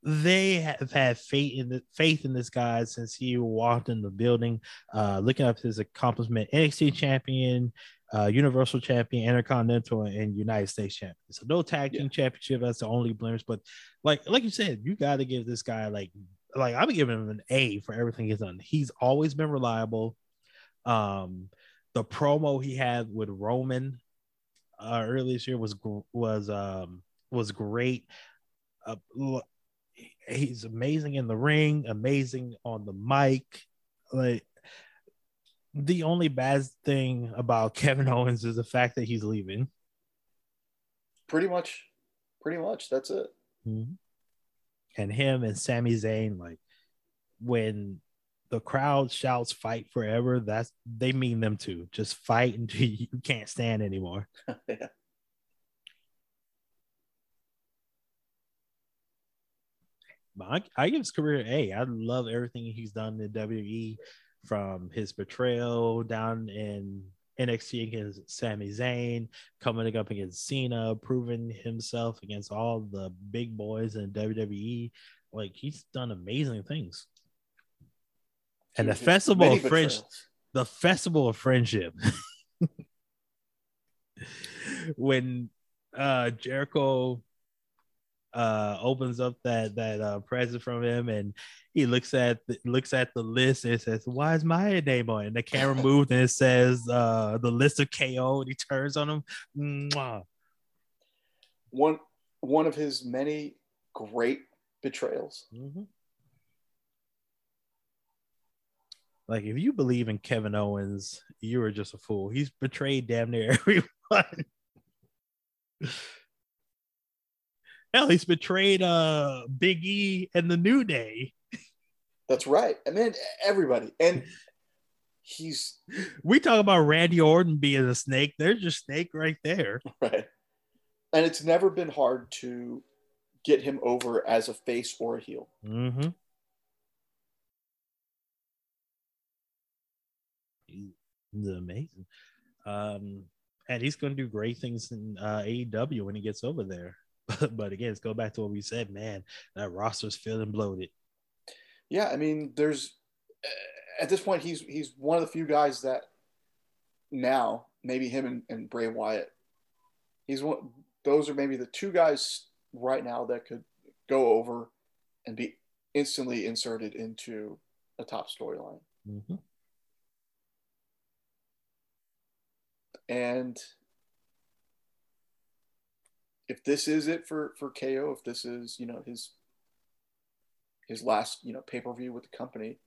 they have had faith in the faith in this guy since he walked in the building. Uh, looking up his accomplishment, NXT champion, uh, Universal champion, Intercontinental, and United States champion. So no tag team yeah. championship. That's the only blemish. But like like you said, you got to give this guy like like I've been giving him an A for everything he's done. He's always been reliable. Um, the promo he had with Roman uh, earlier this year was was um was great. Uh, he's amazing in the ring, amazing on the mic. Like the only bad thing about Kevin Owens is the fact that he's leaving. Pretty much, pretty much. That's it. Mm-hmm. And him and Sami Zayn, like when the crowd shouts "fight forever," that's they mean them too. Just fight until you can't stand anymore. yeah. I, I give his career A. I love everything he's done in WWE, from his betrayal down in NXT against Sami Zayn, coming up against Cena, proving himself against all the big boys in WWE. Like he's done amazing things. And the festival of friendship, the festival of friendship. when uh Jericho uh opens up that that uh present from him and he looks at the, looks at the list and says why is my name on it? And the camera moves and it says uh the list of ko and he turns on him. Mwah. one one of his many great betrayals. Mm-hmm. like if you believe in kevin owens you are just a fool. He's betrayed damn near everyone Hell, he's betrayed uh Big E and the New Day. That's right. I mean everybody. And he's we talk about Randy Orton being a snake. There's your snake right there. Right. And it's never been hard to get him over as a face or a heel. Mm-hmm. He's amazing. Um, and he's going to do great things in uh, AEW when he gets over there. but again, let's go back to what we said, man. That roster's feeling bloated. Yeah, I mean, there's uh, at this point he's he's one of the few guys that now maybe him and, and Bray Wyatt. He's one. Those are maybe the two guys right now that could go over and be instantly inserted into a top storyline. Mm-hmm. And if this is it for for KO, if this is you know his his last you know pay per view with the company,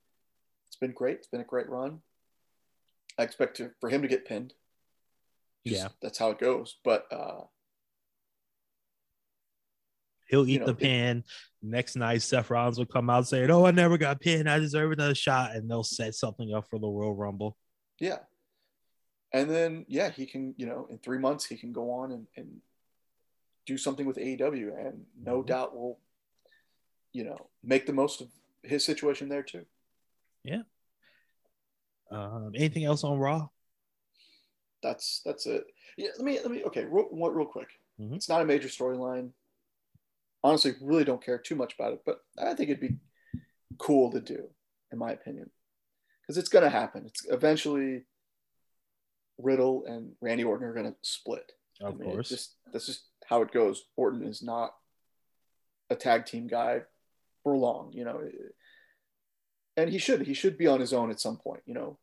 it's been great. It's been a great run. I expect to, for him to get pinned. Just, yeah, that's how it goes. But uh, he'll eat you know, the pin. It, Next night, Seth Rollins will come out saying, "Oh, I never got pinned. I deserve another shot," and they'll set something up for the Royal Rumble. Yeah, and then yeah, he can you know in three months he can go on and, and do something with AEW, and no mm-hmm. doubt will, you know, make the most of his situation there too. Yeah. Um, anything else on Raw? That's that's it. Yeah. Let me let me. Okay. Real, real quick. Mm-hmm. It's not a major storyline. Honestly, really don't care too much about it, but I think it'd be cool to do, in my opinion, because it's going to happen. It's eventually Riddle and Randy Orton are going to split. Of I mean, course. Just that's just how it goes. Orton is not a tag team guy for long, you know. And he should he should be on his own at some point, you know.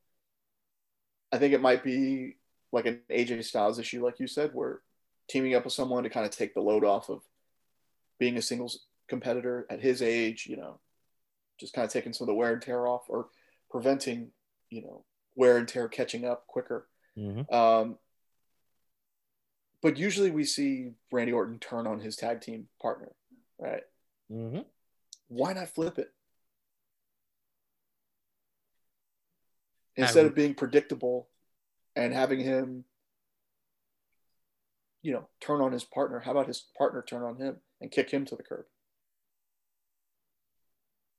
I think it might be like an AJ Styles issue, like you said, where teaming up with someone to kind of take the load off of being a singles competitor at his age, you know, just kind of taking some of the wear and tear off or preventing, you know, wear and tear catching up quicker. Mm-hmm. Um, but usually we see Randy Orton turn on his tag team partner, right? Mm-hmm. Why not flip it? Instead of being predictable and having him, you know, turn on his partner, how about his partner turn on him and kick him to the curb?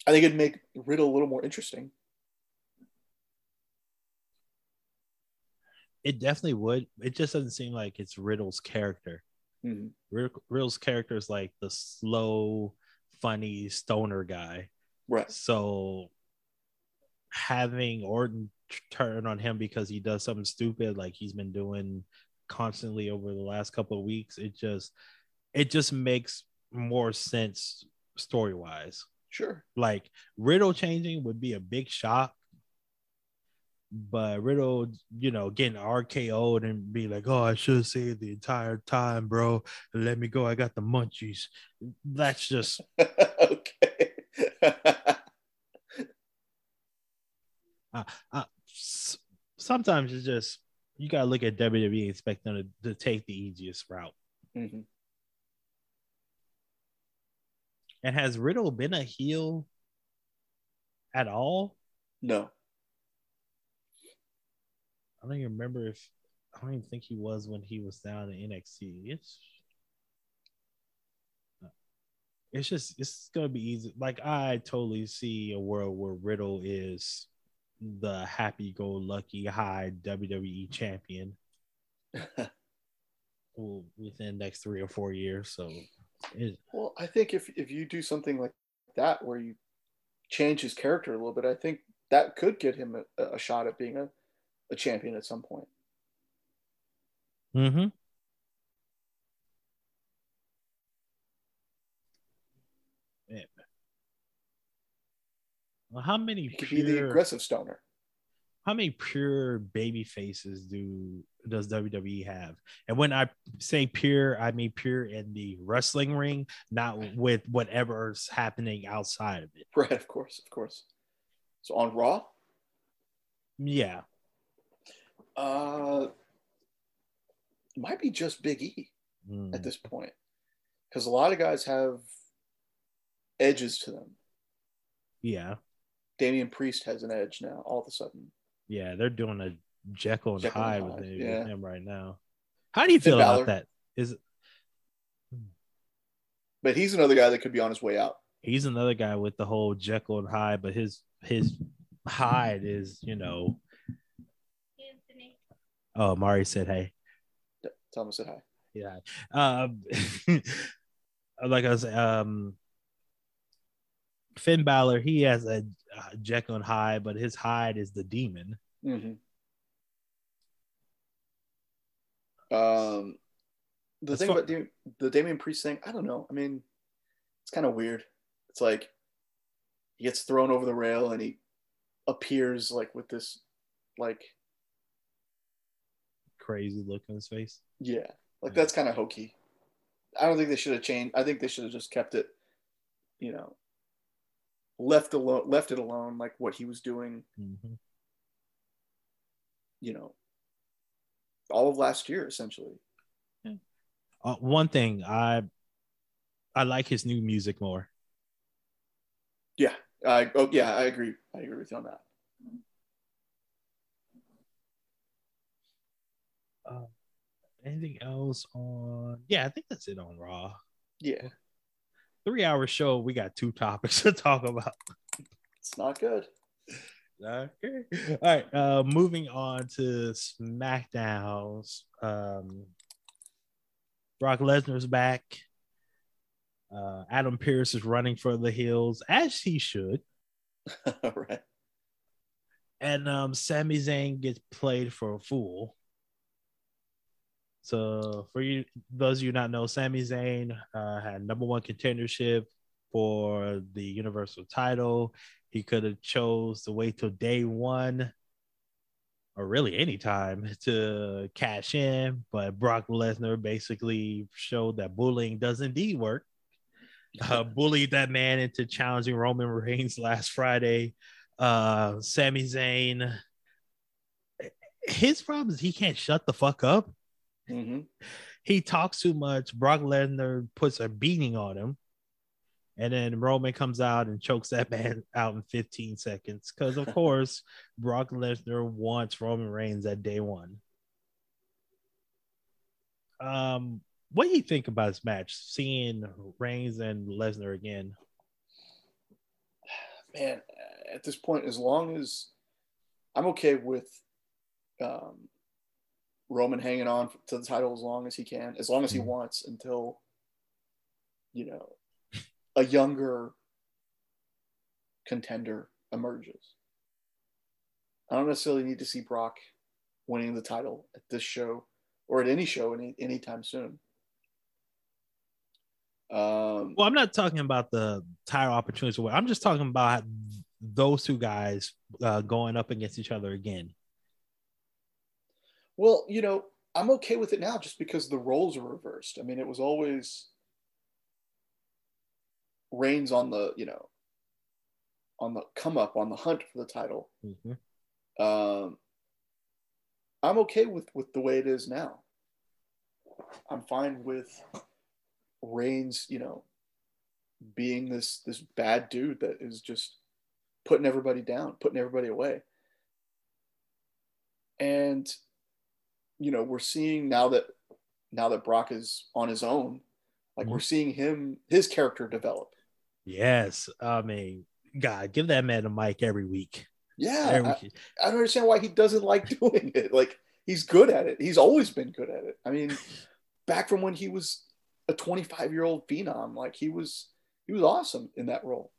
I think it'd make Riddle a little more interesting. It definitely would. It just doesn't seem like it's Riddle's character. Mm-hmm. Riddle's character is like the slow, funny stoner guy. Right. So having Orton turn on him because he does something stupid like he's been doing constantly over the last couple of weeks, it just it just makes more sense story wise. Sure. Like Riddle changing would be a big shock but Riddle, you know, getting RKO'd and be like, oh, I should have saved the entire time, bro. Let me go. I got the munchies. That's just. okay. uh, uh, sometimes it's just, you got to look at WWE and expect them to, to take the easiest route. Mm-hmm. And has Riddle been a heel at all? No. I don't even remember if I don't even think he was when he was down in NXT. It's it's just it's gonna be easy. Like I totally see a world where Riddle is the happy-go-lucky high WWE champion within next three or four years. So, it, well, I think if if you do something like that where you change his character a little bit, I think that could get him a, a shot at being a, a champion at some point. Mm-hmm. Well, how many pure, be the aggressive stoner? How many pure baby faces do does WWE have? And when I say pure, I mean pure in the wrestling ring, not with whatever's happening outside of it. Right, of course, of course. So on Raw? Yeah. Uh might be just Big E mm. at this point. Because a lot of guys have edges to them. Yeah. Damian Priest has an edge now, all of a sudden. Yeah, they're doing a Jekyll and Jekyll Hyde, with, yeah. him right now. How do you feel about that? Is but he's another guy that could be on his way out. He's another guy with the whole Jekyll and Hyde, but his his Hyde is, you know. Oh, Mari said hey. Thomas said hi. Yeah. Um, like I was um Finn Balor, he has a, Jekyll and Hyde, but his Hyde is the demon. Mm-hmm. Um, the thing far- about the, the Damian Priest thing, I don't know. I mean, it's kind of weird. It's like he gets thrown over the rail and he appears like with this like crazy look on his face. Yeah, like that's kind of hokey. I don't think they should have changed. I think they should have just kept it, you know, left alone, left it alone, like what he was doing. Mm-hmm. You know, all of last year essentially. Yeah. Uh, one thing I I like his new music more. Yeah, I oh yeah, I agree. I agree with you on that. Uh, anything else on? Yeah, I think that's it on Raw. Yeah three hour show, we got two topics to talk about. It's not good. Okay. All right. Uh, moving on to SmackDowns. Um, Brock Lesnar's back. Uh, Adam Pearce is running for the hills as he should. right. And um, Sami Zayn gets played for a fool. So for you, those of you not know, Sami Zayn uh, had number one contendership for the Universal title. He could have chose to wait till day one, or really any time to cash in. But Brock Lesnar basically showed that bullying does indeed work. Uh, bullied that man into challenging Roman Reigns last Friday. Uh, Sami Zayn, his problem is he can't shut the fuck up. Mm-hmm. He talks too much. Brock Lesnar puts a beating on him. And then Roman comes out and chokes that man out in 15 seconds. Because, of course, Brock Lesnar wants Roman Reigns at day one. Um, what do you think about this match? Seeing Reigns and Lesnar again? Man, at this point, as long as I'm okay with um, Roman hanging on to the title as long as he can, as long as he mm-hmm. wants, until you know a younger contender emerges. I don't necessarily need to see Brock winning the title at this show or at any show any anytime soon. Um, well, I'm not talking about the title opportunities. I'm just talking about those two guys uh, going up against each other again. Well, you know, I'm okay with it now just because the roles are reversed. I mean, it was always Reigns on the, you know, on the come up, on the hunt for the title. Mm-hmm. Um, I'm okay with with the way it is now. I'm fine with Reigns, you know, being this this bad dude that is just putting everybody down, putting everybody away. And you know, we're seeing now that now that Brock is on his own, like mm-hmm. we're seeing him his character develop. Yes, I mean, God, give that man a mic every week. Yeah, every I, I don't understand why he doesn't like doing it. Like he's good at it. He's always been good at it. I mean, back from when he was a 25 year old phenom, like he was he was awesome in that role.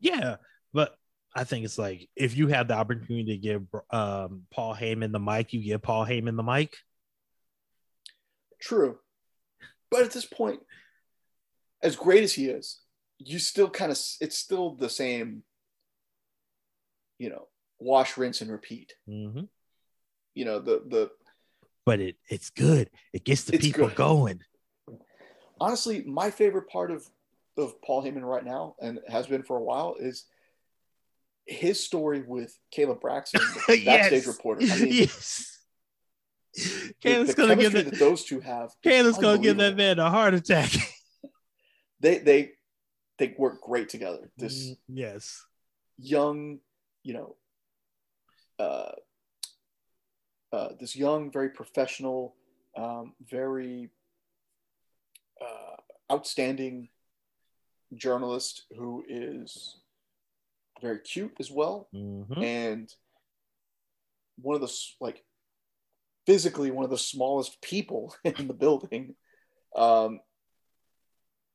Yeah, but I think it's like if you have the opportunity to give um, Paul Heyman the mic, you give Paul Heyman the mic. True, but at this point, as great as he is, you still kind of it's still the same. You know, wash, rinse, and repeat. Mm-hmm. You know the the. But it it's good. It gets the people good. going. Honestly, my favorite part of of Paul Heyman right now, and has been for a while, is his story with Kayla Braxton, the backstage reporter. I mean, yes. Kayla's gonna give that, that those two have. Kayla's gonna give that man a heart attack. they they they work great together. This mm, yes, young, you know, uh, uh, this young, very professional, um, very uh, outstanding journalist who is very cute as well, mm-hmm. and one of the like physically one of the smallest people in the building. Um,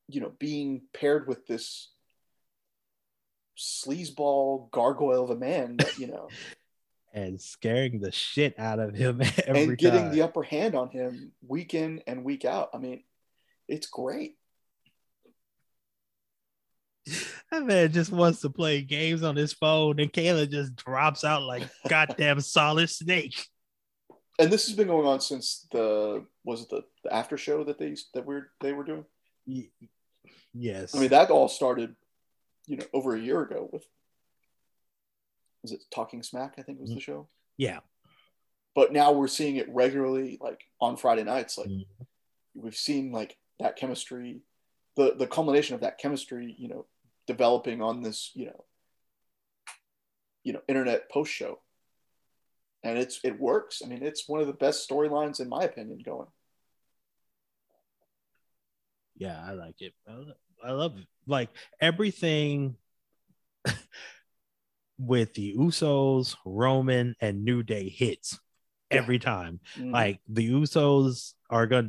you know, being paired with this sleazeball gargoyle of a man that you know and scaring the shit out of him and getting time. the upper hand on him week in and week out. I mean, it's great. That man just wants to play games on his phone, and Kayla just drops out like goddamn solid snake. And this has been going on since the was it the, the after show that they that we they were doing. Yes, I mean that all started, you know, over a year ago with was it Talking Smack? I think was the mm-hmm. show. Yeah, but now we're seeing it regularly, like on Friday nights. Like mm-hmm. we've seen like that chemistry, the the culmination of that chemistry, you know, developing on this, you know, you know, internet post show. And it's it works. I mean, it's one of the best storylines in my opinion going. Yeah, I like it. I love it. like everything with the Usos, Roman, and New Day hits every time. Mm-hmm. Like the Usos are going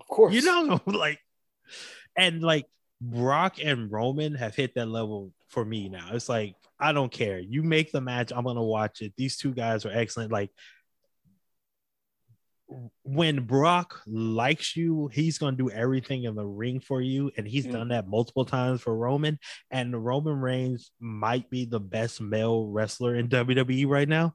Of course. You know, like, and like Brock and Roman have hit that level for me now. It's like, I don't care. You make the match, I'm going to watch it. These two guys are excellent. Like, when Brock likes you, he's going to do everything in the ring for you. And he's mm. done that multiple times for Roman. And Roman Reigns might be the best male wrestler in WWE right now.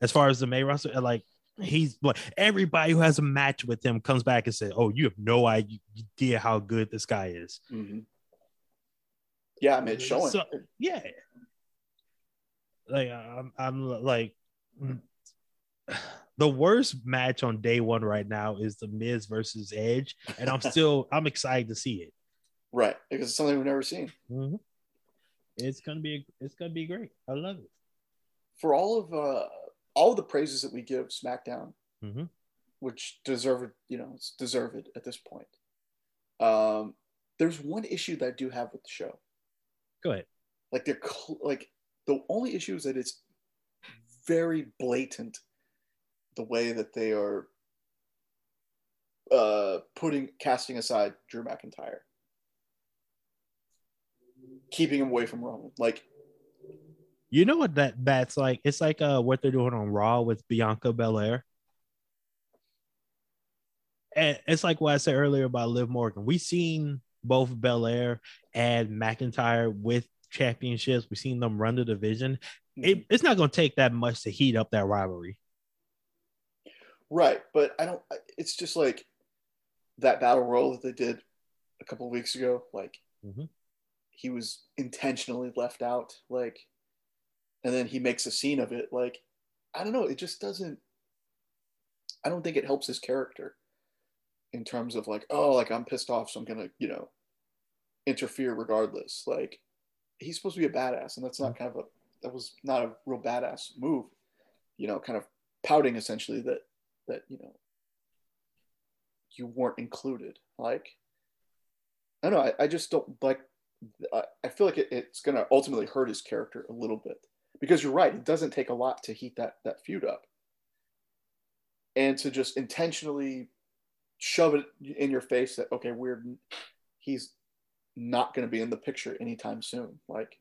As far as the male wrestler, like he's like everybody who has a match with him comes back and says, "Oh, you have no idea how good this guy is." Mm-hmm. Yeah, I mean, it's showing. So, yeah, like I'm, I'm like the worst match on day one right now is the Miz versus Edge, and I'm still I'm excited to see it. Right, because it's something we've never seen. Mm-hmm. It's gonna be it's gonna be great. I love it. For all of uh all the praises that we give SmackDown, mm-hmm. which deserve you know it's deserved at this point. Um, there's one issue that I do have with the show. Go ahead. Like they're cl- like the only issue is that it's very blatant the way that they are uh, putting casting aside Drew McIntyre, keeping him away from Roman. Like you know what that that's like? It's like uh what they're doing on Raw with Bianca Belair. And it's like what I said earlier about Liv Morgan. We've seen both Belair and McIntyre with championships. We've seen them run the division. It, mm-hmm. it's not going to take that much to heat up that rivalry. Right, but I don't. It's just like that battle royal that they did a couple of weeks ago. Like Mhm. he was intentionally left out. Like, and then he makes a scene of it. Like, I don't know. It just doesn't. I don't think it helps his character in terms of like, oh, like I'm pissed off, so I'm gonna, you know, interfere regardless. Like, he's supposed to be a badass, and that's not kind of a that was not a real badass move. You know, kind of pouting essentially that that you know you weren't included. Like, I don't know. I, I just don't like. I, feel like it, it's to ultimately hurt his character a little bit because you're right. It doesn't take a lot to heat that that feud up, and to just intentionally shove it in your face that okay, we're he's not going to be in the picture anytime soon. Like,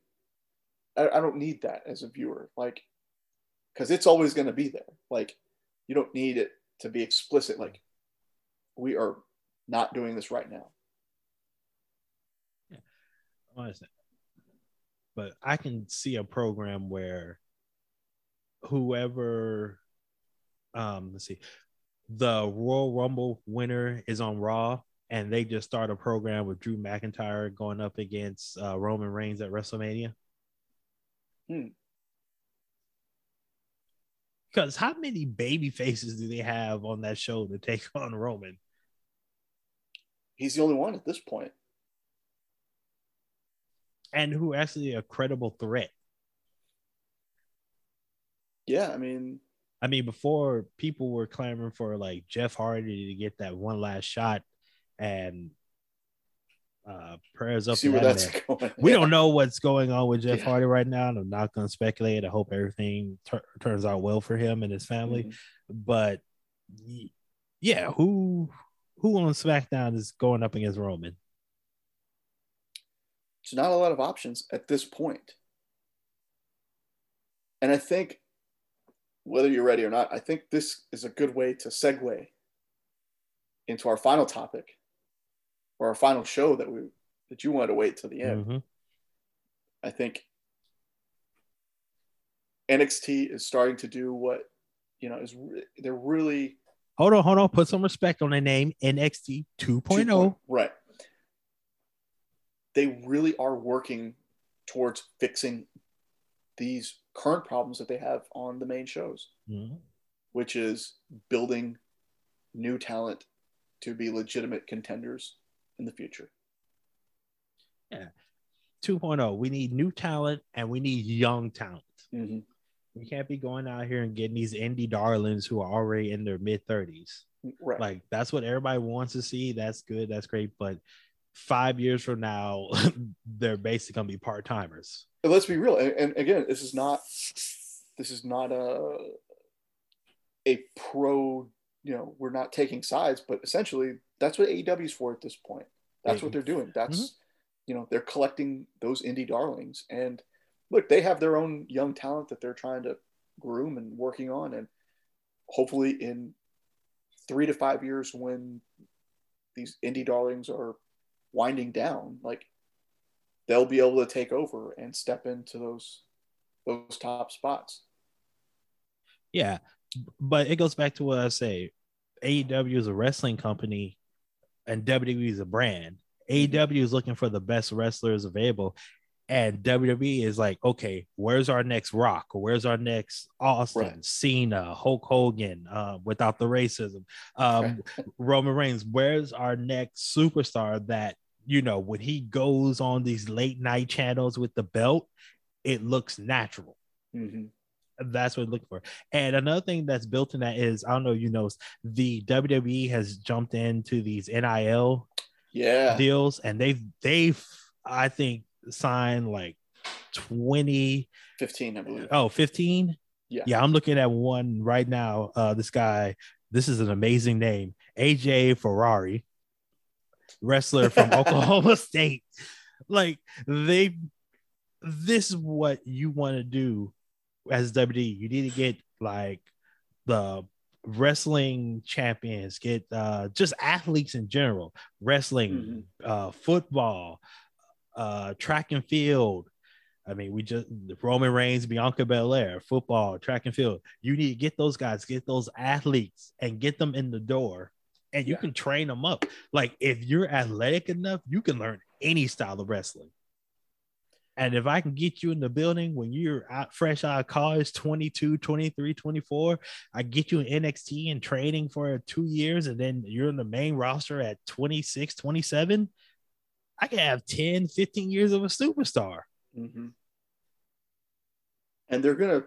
I, I don't need that as a viewer. Like, because it's always going to be there. Like, you don't need it to be explicit. Like, we are not doing this right now. Understand. But I can see a program where whoever, um, let's see, the Royal Rumble winner is on Raw, and they just start a program with Drew McIntyre going up against uh, Roman Reigns at WrestleMania. Hmm. Because how many baby faces do they have on that show to take on Roman? He's the only one at this point. And who actually a credible threat? Yeah, I mean, I mean, before people were clamoring for like Jeff Hardy to get that one last shot, and uh prayers up see where that's going. We Yeah. don't know what's going on with Jeff Yeah. Hardy right now, and I'm not going to speculate. I hope everything tur- turns out well for him and his family. Mhm. But yeah, who who on SmackDown is going up against Roman? There's not a lot of options at this point. And I think, whether you're ready or not, I think this is a good way to segue into our final topic or our final show that we that you wanted to wait till the end. Mhm. I think NXT is starting to do what you know is re- they're really Hold on, hold on. Put some respect on the name NXT 2.0. right. They really are working towards fixing these current problems that they have on the main shows, Mhm. which is building new talent to be legitimate contenders in the future. 2.0. oh. We need new talent and we need young talent. Mm-hmm. We can't be going out here and getting these indie darlings who are already in their mid 30s. Right. Like that's what everybody wants to see. That's good. That's great. But five years from now, they're basically gonna be part timers. Let's be real. And, and again, this is not this is not a a pro. You know, we're not taking sides, but essentially, that's what AEW is for at this point. That's what they're mm-hmm. doing. That's mm-hmm. you know, they're collecting those indie darlings. And look, they have their own young talent that they're trying to groom and working on. And hopefully, in three to five years, when these indie darlings are winding down, like they'll be able to take over and step into those those top spots. Yeah, but it goes back to what I say. AEW is a wrestling company, and WWE is a brand. AEW is looking for the best wrestlers available, and WWE is like, okay, where's our next Rock? Where's our next Austin, Right. Cena, Hulk Hogan, uh, without the racism, um, Roman Reigns? Where's our next superstar that you know when he goes on these late night channels with the belt, it looks natural Mhm. that's what we're looking for. And another thing that's built in that is I don't know, if you know, the WWE has jumped into these NIL Yeah. deals, and they've they've I think signed like 20 15, I believe. oh 15 Yeah. yeah i'm looking at one right now uh this guy this is an amazing name aj ferrari wrestler from oklahoma state. Like they this is what you want to do as wd you need to get like the wrestling champions get uh just athletes in general wrestling uh football uh track and field. I mean, we just Roman Reigns, Bianca Belair, football, track and field. You need to get those guys, get those athletes, and get them in the door, and you Yeah. can train them up. Like if you're athletic enough, you can learn any style of wrestling. And if I can get you in the building when you're out fresh out of college, 22, 23, 24, I get you in NXT and training for two years, and then you're in the main roster at 26, 27, I can have 10, 15 years of a superstar. hmm And they're gonna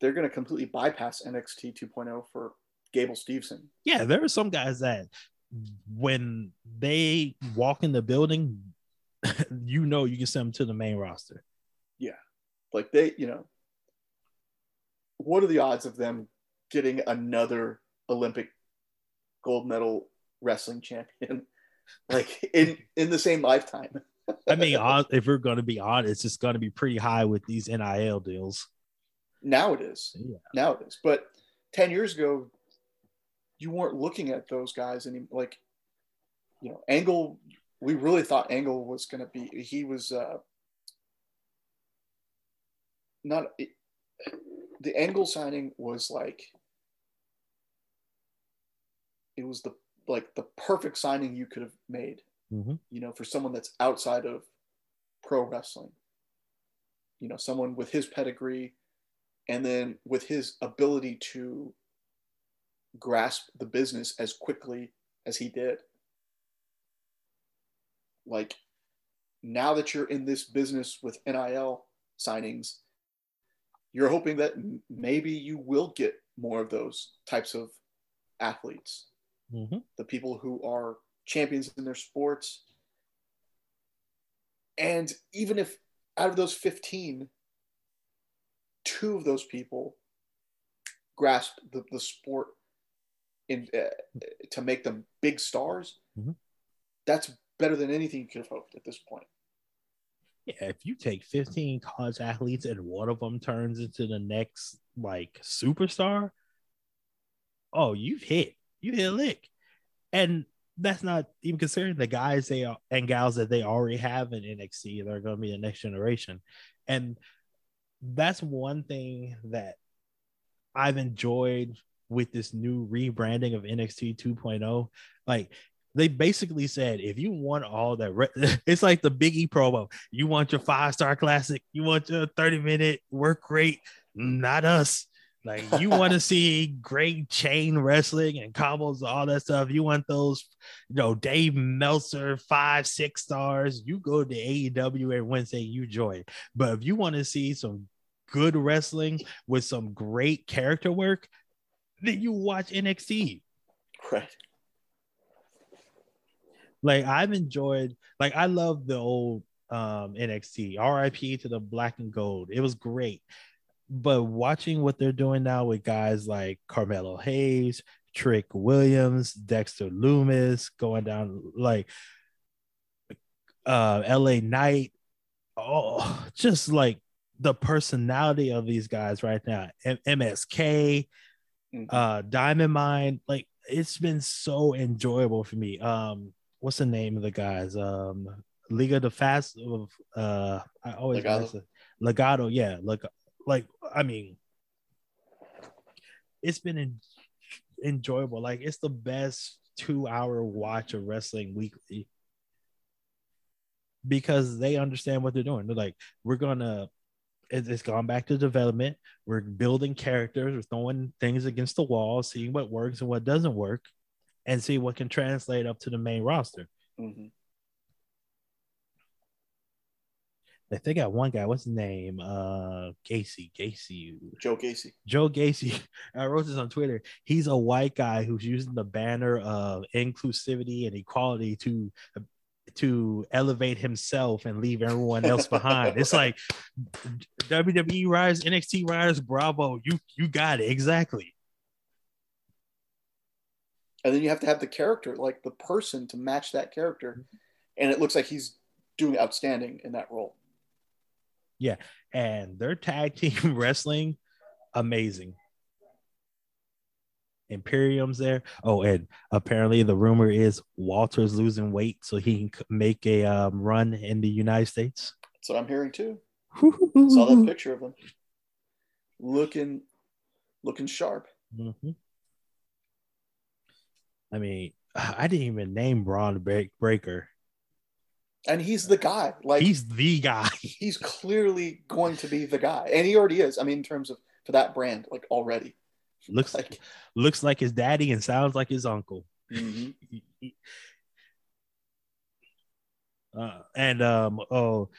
they're gonna completely bypass NXT 2.0 for Gable Steveson. Yeah, there are some guys that when they walk in the building, you know you can send them to the main roster. Yeah. Like they, you know, what are the odds of them getting another Olympic gold medal wrestling champion like in in the same lifetime? I mean, if we're going to be honest, it's just going to be pretty high with these NIL deals. Now it is. Yeah. Now it is. But 10 years ago, you weren't looking at those guys any like, you know, Angle, we really thought Angle was going to be, he was uh, not, it, the Angle signing was like, it was the, like the perfect signing you could have made, Mhm. you know, for someone that's outside of pro wrestling. You know, someone with his pedigree, and then with his ability to grasp the business as quickly as he did. Like now that you're in this business with NIL signings you're hoping that maybe you will get more of those types of athletes. Mhm. the people who are champions in their sports. And even if out of those 15 two of those people grasp the, the sport in uh, to make them big stars Mhm. that's better than anything you could have hoped at this point Yeah, if you take 15 college athletes and one of them turns into the next like superstar, oh, you've hit, you hit a lick. And that's not even considering the guys they are and gals that they already have in NXT that are going to be the next generation. And that's one thing that I've enjoyed with this new rebranding of NXT 2.0. Like they basically said, if you want all that, re- it's like the Biggie promo. You want your five star classic, you want your 30 minute work rate, not us. Like you want to see great chain wrestling and combos, all that stuff. You want those, you know, Dave Meltzer five, six stars. You go to AEW every Wednesday, you join. But if you want to see some good wrestling with some great character work, then you watch NXT. right Like I've enjoyed, like I love the old um NXT. RIP to the black and gold. It was great. But watching what they're doing now with guys like Carmelo Hayes, Trick Williams, Dexter Lumis, going down like uh LA Knight. Oh, just like the personality of these guys right now. M- MSK, Mhm. uh Diamond Mine, like it's been so enjoyable for me. Um, what's the name of the guys? Um, Liga de Fast of uh, I always it- Legado, yeah, like like I mean, it's been en- enjoyable. Like it's the best two hour watch of wrestling weekly because they understand what they're doing. They're like, we're gonna. It- It's gone back to development. We're building characters. We're throwing things against the wall, seeing what works and what doesn't work, and see what can translate up to the main roster. Mhm. I think I got one guy. What's his name? Uh, Gacy. Gacy. joe gacy Joe Gacy. I wrote this on Twitter. He's a white guy who's using the banner of inclusivity and equality to to elevate himself and leave everyone else behind. It's like WWE writers, NXT writers, bravo. You you got it exactly. and then you have to have the character like the person to match that character mm-hmm. and it looks like he's doing outstanding in that role Yeah. And their tag team wrestling, amazing. Imperium's there. Oh, and apparently the rumor is Walter's losing weight so he can make a um, run in the United States. that's what i'm hearing too saw that picture of him looking looking sharp Mhm. I mean, I didn't even name Bron Breakker. And he's the guy. Like he's the guy. he's clearly going to be the guy, and he already is. I mean, in terms of for that brand, like already looks like looks like his daddy and sounds like his uncle. Mm-hmm. uh, and um, oh,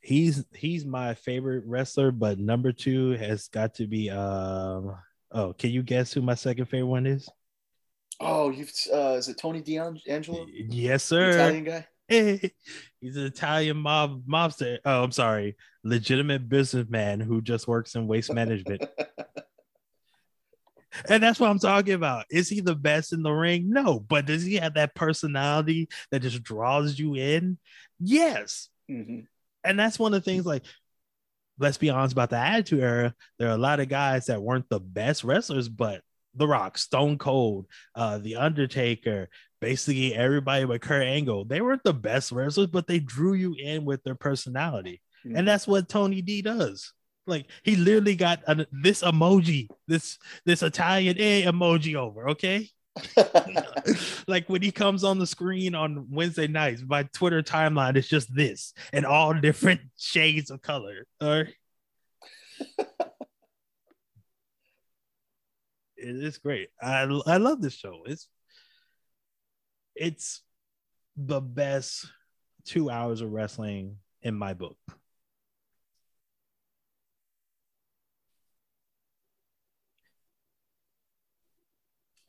he's he's my favorite wrestler, but number two has got to be um. Oh, can you guess who my second favorite one is? Oh, you've uh, is it Tony D'Angelo? Yes, sir. The Italian guy. Hey, he's an Italian mob mobster. Oh, I'm sorry, legitimate businessman who just works in waste management. And that's what I'm talking about. Is he the best in the ring? No, but does he have that personality that just draws you in? Yes. Mm-hmm. And that's one of the things. Like, let's be honest about the Attitude Era. There are a lot of guys that weren't the best wrestlers, but the Rock, Stone Cold, uh, The Undertaker, basically everybody but Kurt Angle. They weren't the best wrestlers, but they drew you in with their personality. Mm-hmm. And that's what Tony D does. Like he literally got a, this emoji, this this Italian A emoji over, okay? like when he comes on the screen on Wednesday nights, my Twitter timeline is just this and all different shades of color. All right. it's great. I I love this show. It's it's the best two hours of wrestling in my book.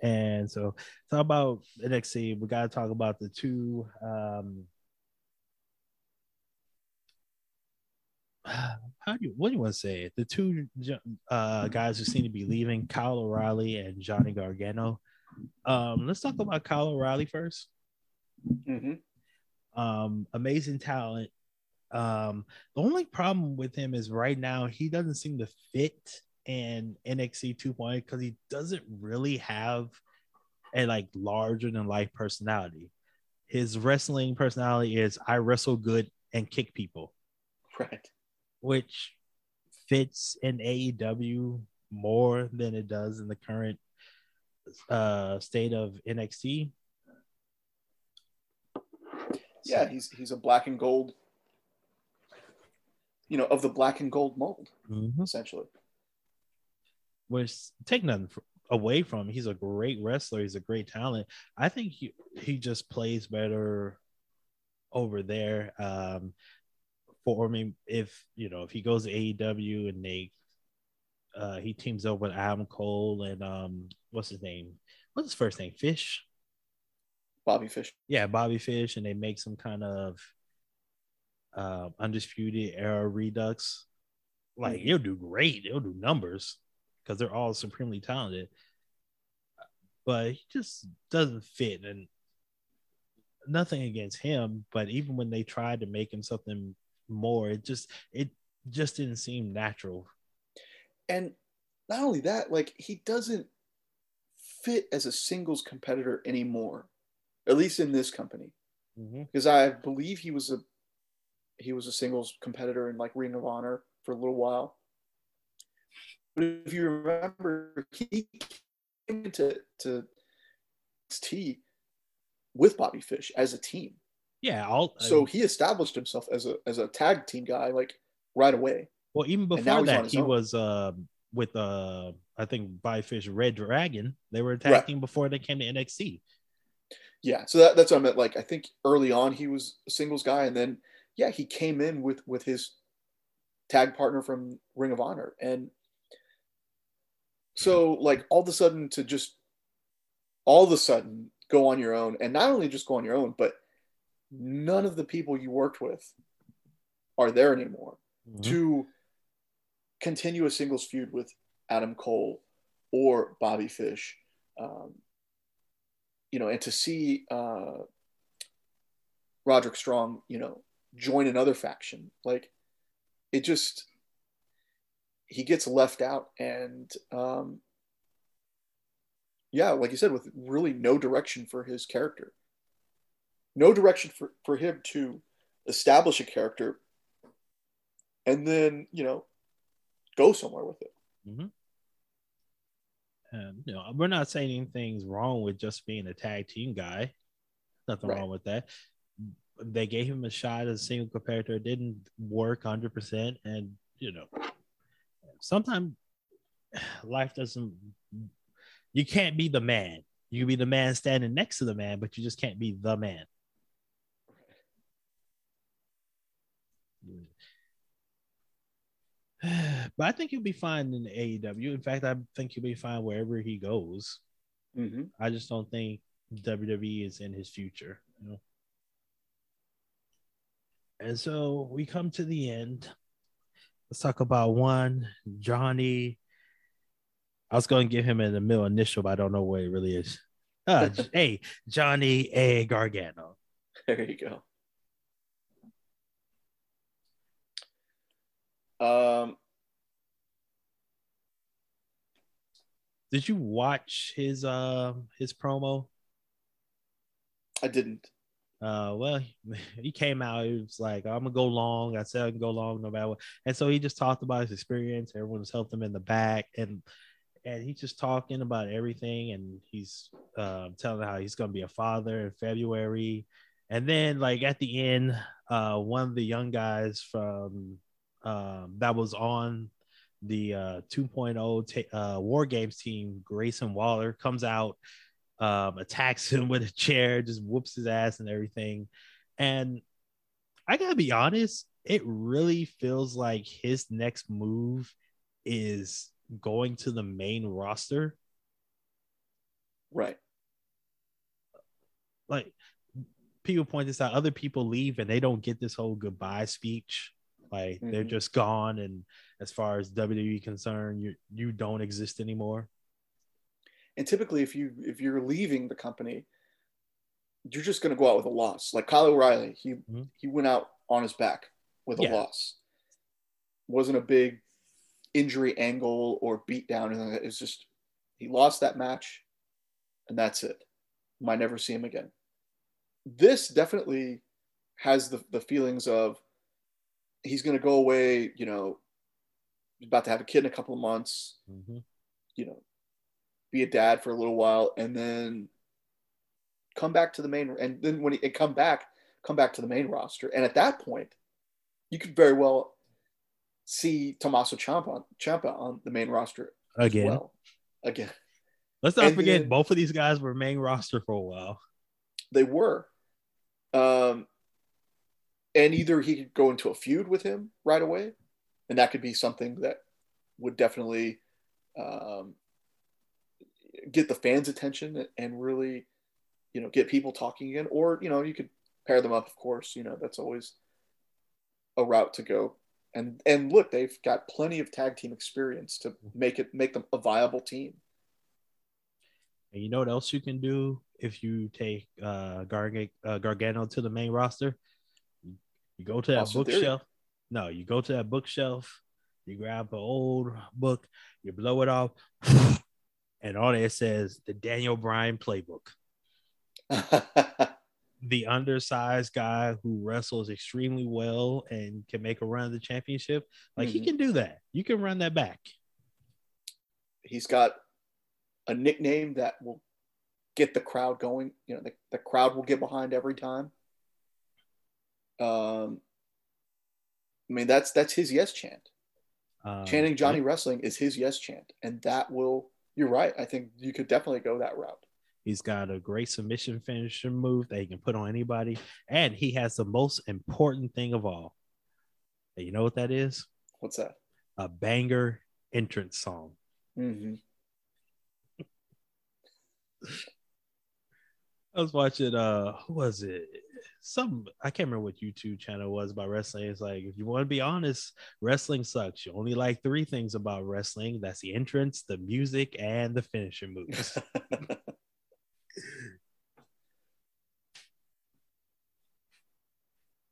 And so, talk about NXT. We got to talk about the two. Um, how do you what do you want to say? The two uh, guys who seem to be leaving, Kyle O'Reilly and Johnny Gargano. Um, let's talk about Kyle O'Reilly 1st mm-hmm. Um, amazing talent. Um, the only problem with him is right now he doesn't seem to fit in NXT 2.0 because he doesn't really have a like larger than life personality. His wrestling personality is I wrestle good and kick people. Right which fits in AEW more than it does in the current uh, state of NXT. Yeah, he's he's a black and gold, you know, of the black and gold mold, mm-hmm. essentially. Which take nothing away from him. He's a great wrestler. He's a great talent. I think he he just plays better over there. Um, for me if you know if he goes to AEW and they uh he teams up with Adam Cole and um what's his name? What's his first name? Fish? Bobby Fish. Yeah, Bobby Fish, and they make some kind of uh, undisputed era redux. Like mm-hmm. he'll do great. He'll do numbers because they're all supremely talented. But he just doesn't fit, and nothing against him. But even when they tried to make him something more. It just it just didn't seem natural. And not only that, like he doesn't fit as a singles competitor anymore, at least in this company, because mm-hmm. I believe he was a he was a singles competitor in like Ring of Honor for a little while. But if you remember, he came to to NXT with Bobby Fish as a team. Yeah, I'll, so he established himself as a as a tag team guy like right away. Well, even before that, he own. was uh, with uh, I think Fish reDRagon. They were attacking right. team before they came to NXT. Yeah, so that, that's what I meant. Like I think early on he was a singles guy, and then yeah, he came in with with his tag partner from Ring of Honor, and so like all of a sudden to just all of a sudden go on your own, and not only just go on your own, but none of the people you worked with are there anymore mm-hmm. to continue a singles feud with Adam Cole or Bobby Fish. Um, you know, and to see uh, Roderick Strong, you know, join another faction, like it just he gets left out, and um, yeah, like you said, with really no direction for his character no direction for, for him to establish a character and then you know go somewhere with it mm-hmm. And you know, we're not saying anything's wrong with just being a tag team guy. Nothing right. wrong with that. They gave him a shot as a single competitor. It didn't work 100%. And, you know, sometimes life doesn't, you can't be the man. You can be the man standing next to the man, but you just can't be the man. but I think he'll be fine in the AEW. In fact, I think he'll be fine wherever he goes. Mm-hmm. I just don't think WWE is in his future. You know? And so we come to the end. Let's talk about one Johnny. I was going to give him in the middle initial, but I don't know what it really is. Uh, hey, Johnny A. Gargano. There you go. Um, Did you watch his uh his promo? I didn't. Uh, well, he came out. He was like, "I'm gonna go long." I said, "I can go long no matter what." And so he just talked about his experience. Everyone was helping him in the back, and and he's just talking about everything. And he's uh, telling how he's gonna be a father in February. And then, like at the end, uh, one of the young guys from um, that was on the uh, 2.0 t- uh, War Games team, Grayson Waller, comes out, um, attacks him with a chair, just whoops his ass and everything. And I gotta be honest, it really feels like his next move is going to the main roster. Right. Like people point this out, other people leave and they don't get this whole goodbye speech. Like mm-hmm. they're just gone, and as far as WWE concerned, you you don't exist anymore. And typically, if you if you're leaving the company, you're just going to go out with a loss. Like Kyle O'Reilly, he mm-hmm. he went out on his back with a yeah. loss. Wasn't a big injury angle or beat down. It was just he lost that match, and that's it. Might never see him again. This definitely has the the feelings of he's going to go away. You know, he's about to have a kid in a couple of months. Mm-hmm. You know, be a dad for a little while, and then come back to the main. And then when he come back, come back to the main roster. And at that point, you could very well see Tommaso Ciampa, Ciampa on the main roster again. Well. Again. Let's not and forget then, both of these guys were main roster for a while. They were. Um, and either he could go into a feud with him right away, and that could be something that would definitely um, get the fans' attention and really, you know, get people talking again. Or you know, you could pair them up, of course. You know, that's always a route to go. And and look, they've got plenty of tag team experience to make it make them a viable team. And you know what else you can do if you take uh, Garg- uh, Gargano to the main roster? You go to that Austin bookshelf. Theory. No, you go to that bookshelf. You grab an old book. You blow it off, and all it says the Daniel Bryan playbook. the undersized guy who wrestles extremely well and can make a run of the championship, like mm-hmm. he can do that. You can run that back. He's got a nickname that will get the crowd going. You know, the, the crowd will get behind every time. Um, I mean, that's that's his yes chant. Um, Chanting Johnny yeah. Wrestling is his yes chant, and that will. You're right. I think you could definitely go that route. He's got a great submission finisher move that he can put on anybody, and he has the most important thing of all. And you know what that is? What's that? A banger entrance song. Mm-hmm. I was watching. Uh, who was it? Some I can't remember what YouTube channel was about wrestling. It's like if you want to be honest, wrestling sucks. You only like three things about wrestling. That's the entrance, the music, and the finisher moves.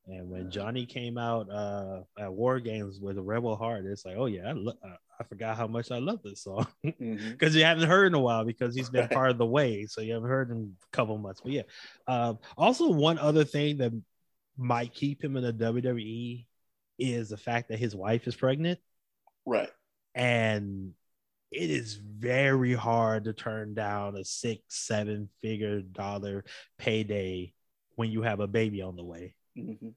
and when Johnny came out uh, at War Games with a Rebel Heart, it's like, oh yeah, I, lo- I forgot how much I love this song because mm-hmm. you haven't heard in a while because he's been right. part of the way, so you haven't heard in a couple months. But yeah, um, also one other thing that might keep him in the WWE is the fact that his wife is pregnant, right? And it is very hard to turn down a six, seven figure dollar payday when you have a baby on the way. Mm-hmm.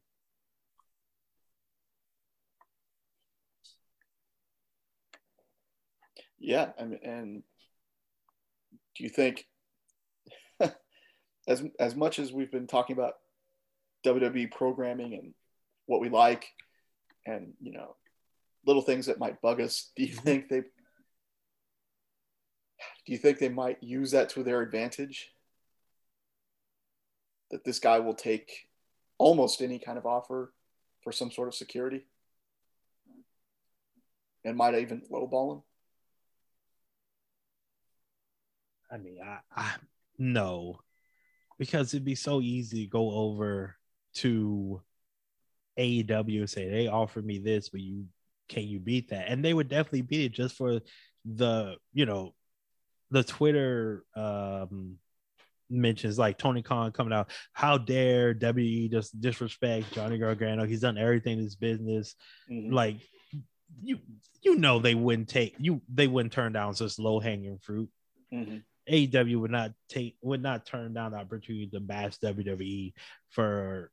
Yeah, I mean, and do you think, as as much as we've been talking about WWE programming and what we like, and you know, little things that might bug us, do you mm-hmm. think they do you think they might use that to their advantage? That this guy will take almost any kind of offer for some sort of security and might even lowball him? I mean, I, I no, because it'd be so easy to go over to AEW and say they offered me this, but you can you beat that? And they would definitely beat it just for the you know the Twitter um mentions like Tony Khan coming out, how dare WWE just disrespect Johnny Gargano? He's done everything in his business. Mm-hmm. Like you you know they wouldn't take you they wouldn't turn down such low hanging fruit. Mm-hmm. AEW would not take would not turn down the opportunity to bash WWE for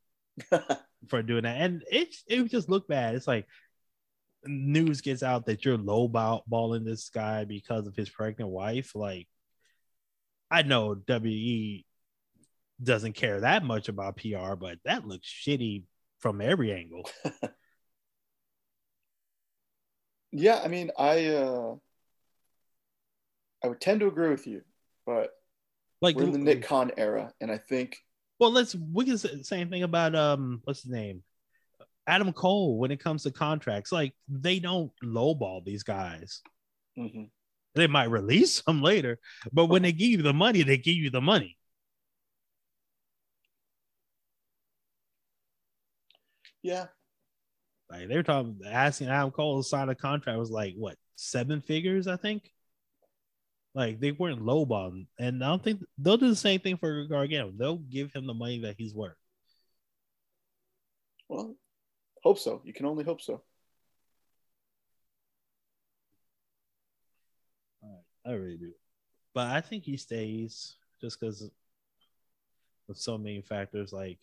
for doing that. And it it would just look bad. It's like news gets out that you're low balling this guy because of his pregnant wife. Like I know WE doesn't care that much about PR, but that looks shitty from every angle. yeah, I mean, I uh I would tend to agree with you but like we're in the Nick Khan era, and I think. Well, let's we can say the same thing about um what's his name, Adam Cole. When it comes to contracts, like they don't lowball these guys. Mm-hmm. They might release them later, but when they give you the money, they give you the money. Yeah. Like they were talking, asking Adam Cole to sign a contract was like what seven figures, I think. Like they weren't lowballing, and I don't think they'll do the same thing for Gargano. They'll give him the money that he's worth. Well, hope so. You can only hope so. I really do, but I think he stays just because of so many factors. Like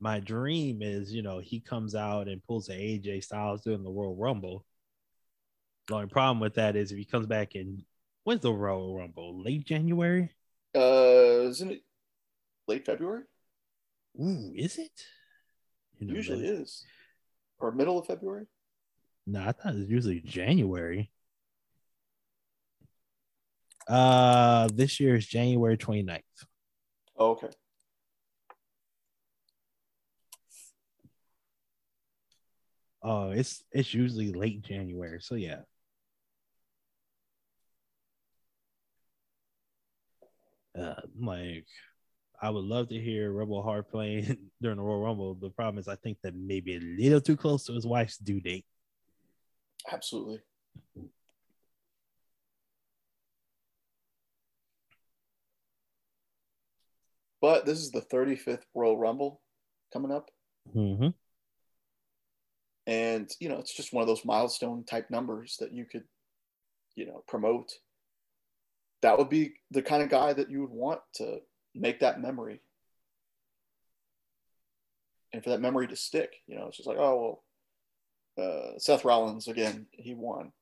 my dream is, you know, he comes out and pulls the AJ Styles doing the Royal Rumble the only problem with that is if he comes back in when's the Royal Rumble? Late January? Uh, isn't it late February? Ooh, is it? You know, usually is. Or middle of February? No, I thought it was usually January. Uh this year is January 29th. Oh, okay. Oh, it's it's usually late January. So yeah. Uh, like I would love to hear Rebel Heart playing during the Royal Rumble. The problem is, I think that maybe a little too close to his wife's due date. Absolutely. But this is the 35th Royal Rumble coming up. Mm-hmm. And, you know, it's just one of those milestone type numbers that you could, you know, promote that would be the kind of guy that you would want to make that memory. And for that memory to stick you know it's just like oh well uh, seth rollins again he won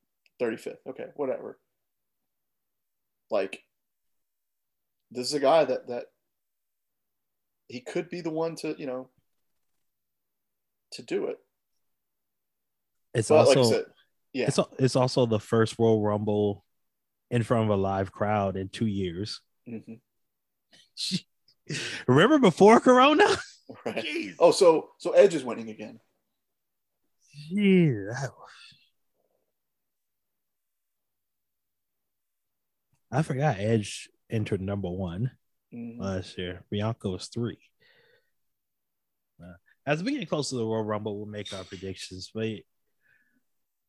35th okay whatever. Like this is a guy that that he could be the one to you know to do it. It's but also like said, yeah. it's, it's also the first Royal Rumble in front of a live crowd in two years. Mm-hmm. Remember before Corona? Right. Jeez. Oh, so so Edge is winning again. Yeah. I forgot Edge entered number one mm-hmm. last year. Bianca was three. Uh, as we get close to the Royal Rumble, we'll make our predictions. But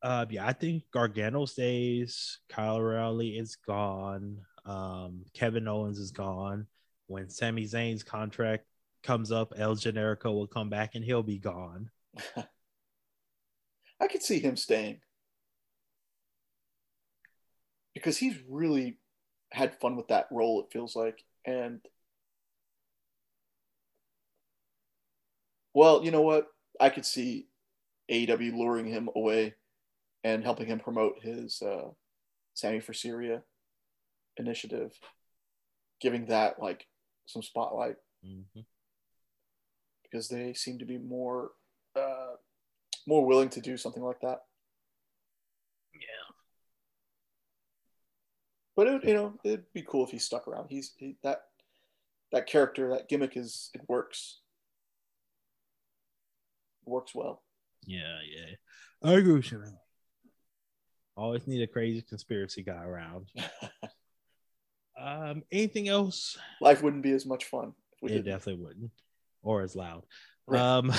uh, yeah, I think Gargano stays. Kyle O'Reilly is gone. Um, Kevin Owens is gone. When Sami Zayn's contract comes up, El Generico will come back and he'll be gone. I could see him staying. because he's really had fun with that role. It feels like, and well, you know what? I could see AEW luring him away and helping him promote his uh, Sami for Syria initiative, giving that like some spotlight Mhm. because they seem to be more uh, more willing to do something like that. Yeah. But it, you know, it'd be cool if he stuck around. He's he, that that character, that gimmick is it works. It works well. Yeah, yeah. I agree with you, man. Always need a crazy conspiracy guy around. Um, anything else? Life wouldn't be as much fun if we It did. definitely wouldn't, or as loud. Right. Um,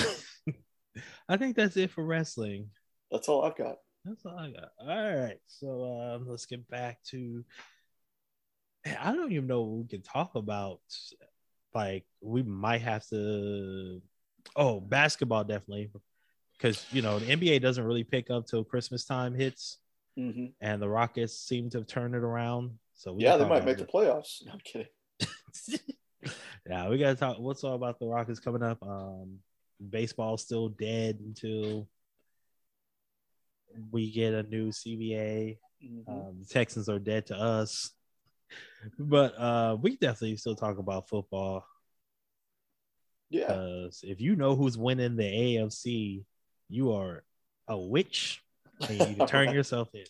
I think that's it for wrestling. That's all I've got. That's all I got. All right, so um, let's get back to. I don't even know what we can talk about. Like we might have to. Oh, basketball definitely, because you know the NBA doesn't really pick up till Christmas time hits, hmm and the Rockets seem to have turned it around. So we Yeah, they might make the playoffs. No, I'm kidding. yeah, we gotta talk. What's all about the Rockets coming up? Um, baseball's still dead until we get a new CBA. Mhm. Um, the Texans are dead to us, but uh, we definitely still talk about football yeah, if you know who's winning the AFC, you are a witch and you can turn yourself in.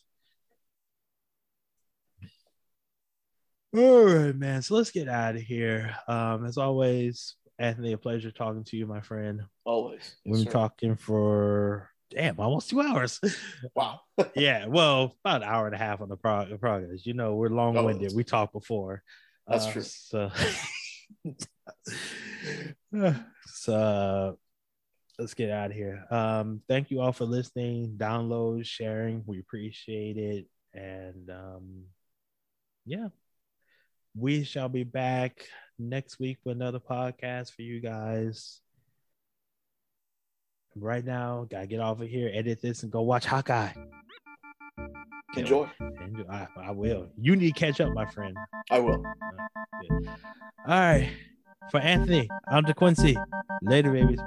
All right, man. So let's get out of here. Um, as always, Anthony, a pleasure talking to you, my friend. always. Yes, We've been sir. talking for damn almost two hours. Wow. yeah, well, about an hour and a half on the prog- progress. You know, we're long winded. that's- we talked before. That's Uh, true. So, so let's get out of here. Um, thank you all for listening, download, sharing. We appreciate it. And um, yeah, we shall be back next week with another podcast for you guys. Right now, gotta get off of here, edit this, and go watch Hawkeye. Enjoy. Enjoy. I, I will. You need to catch up, my friend. I will. All right. For Anthony, I'm DeQuincy. Later, babies.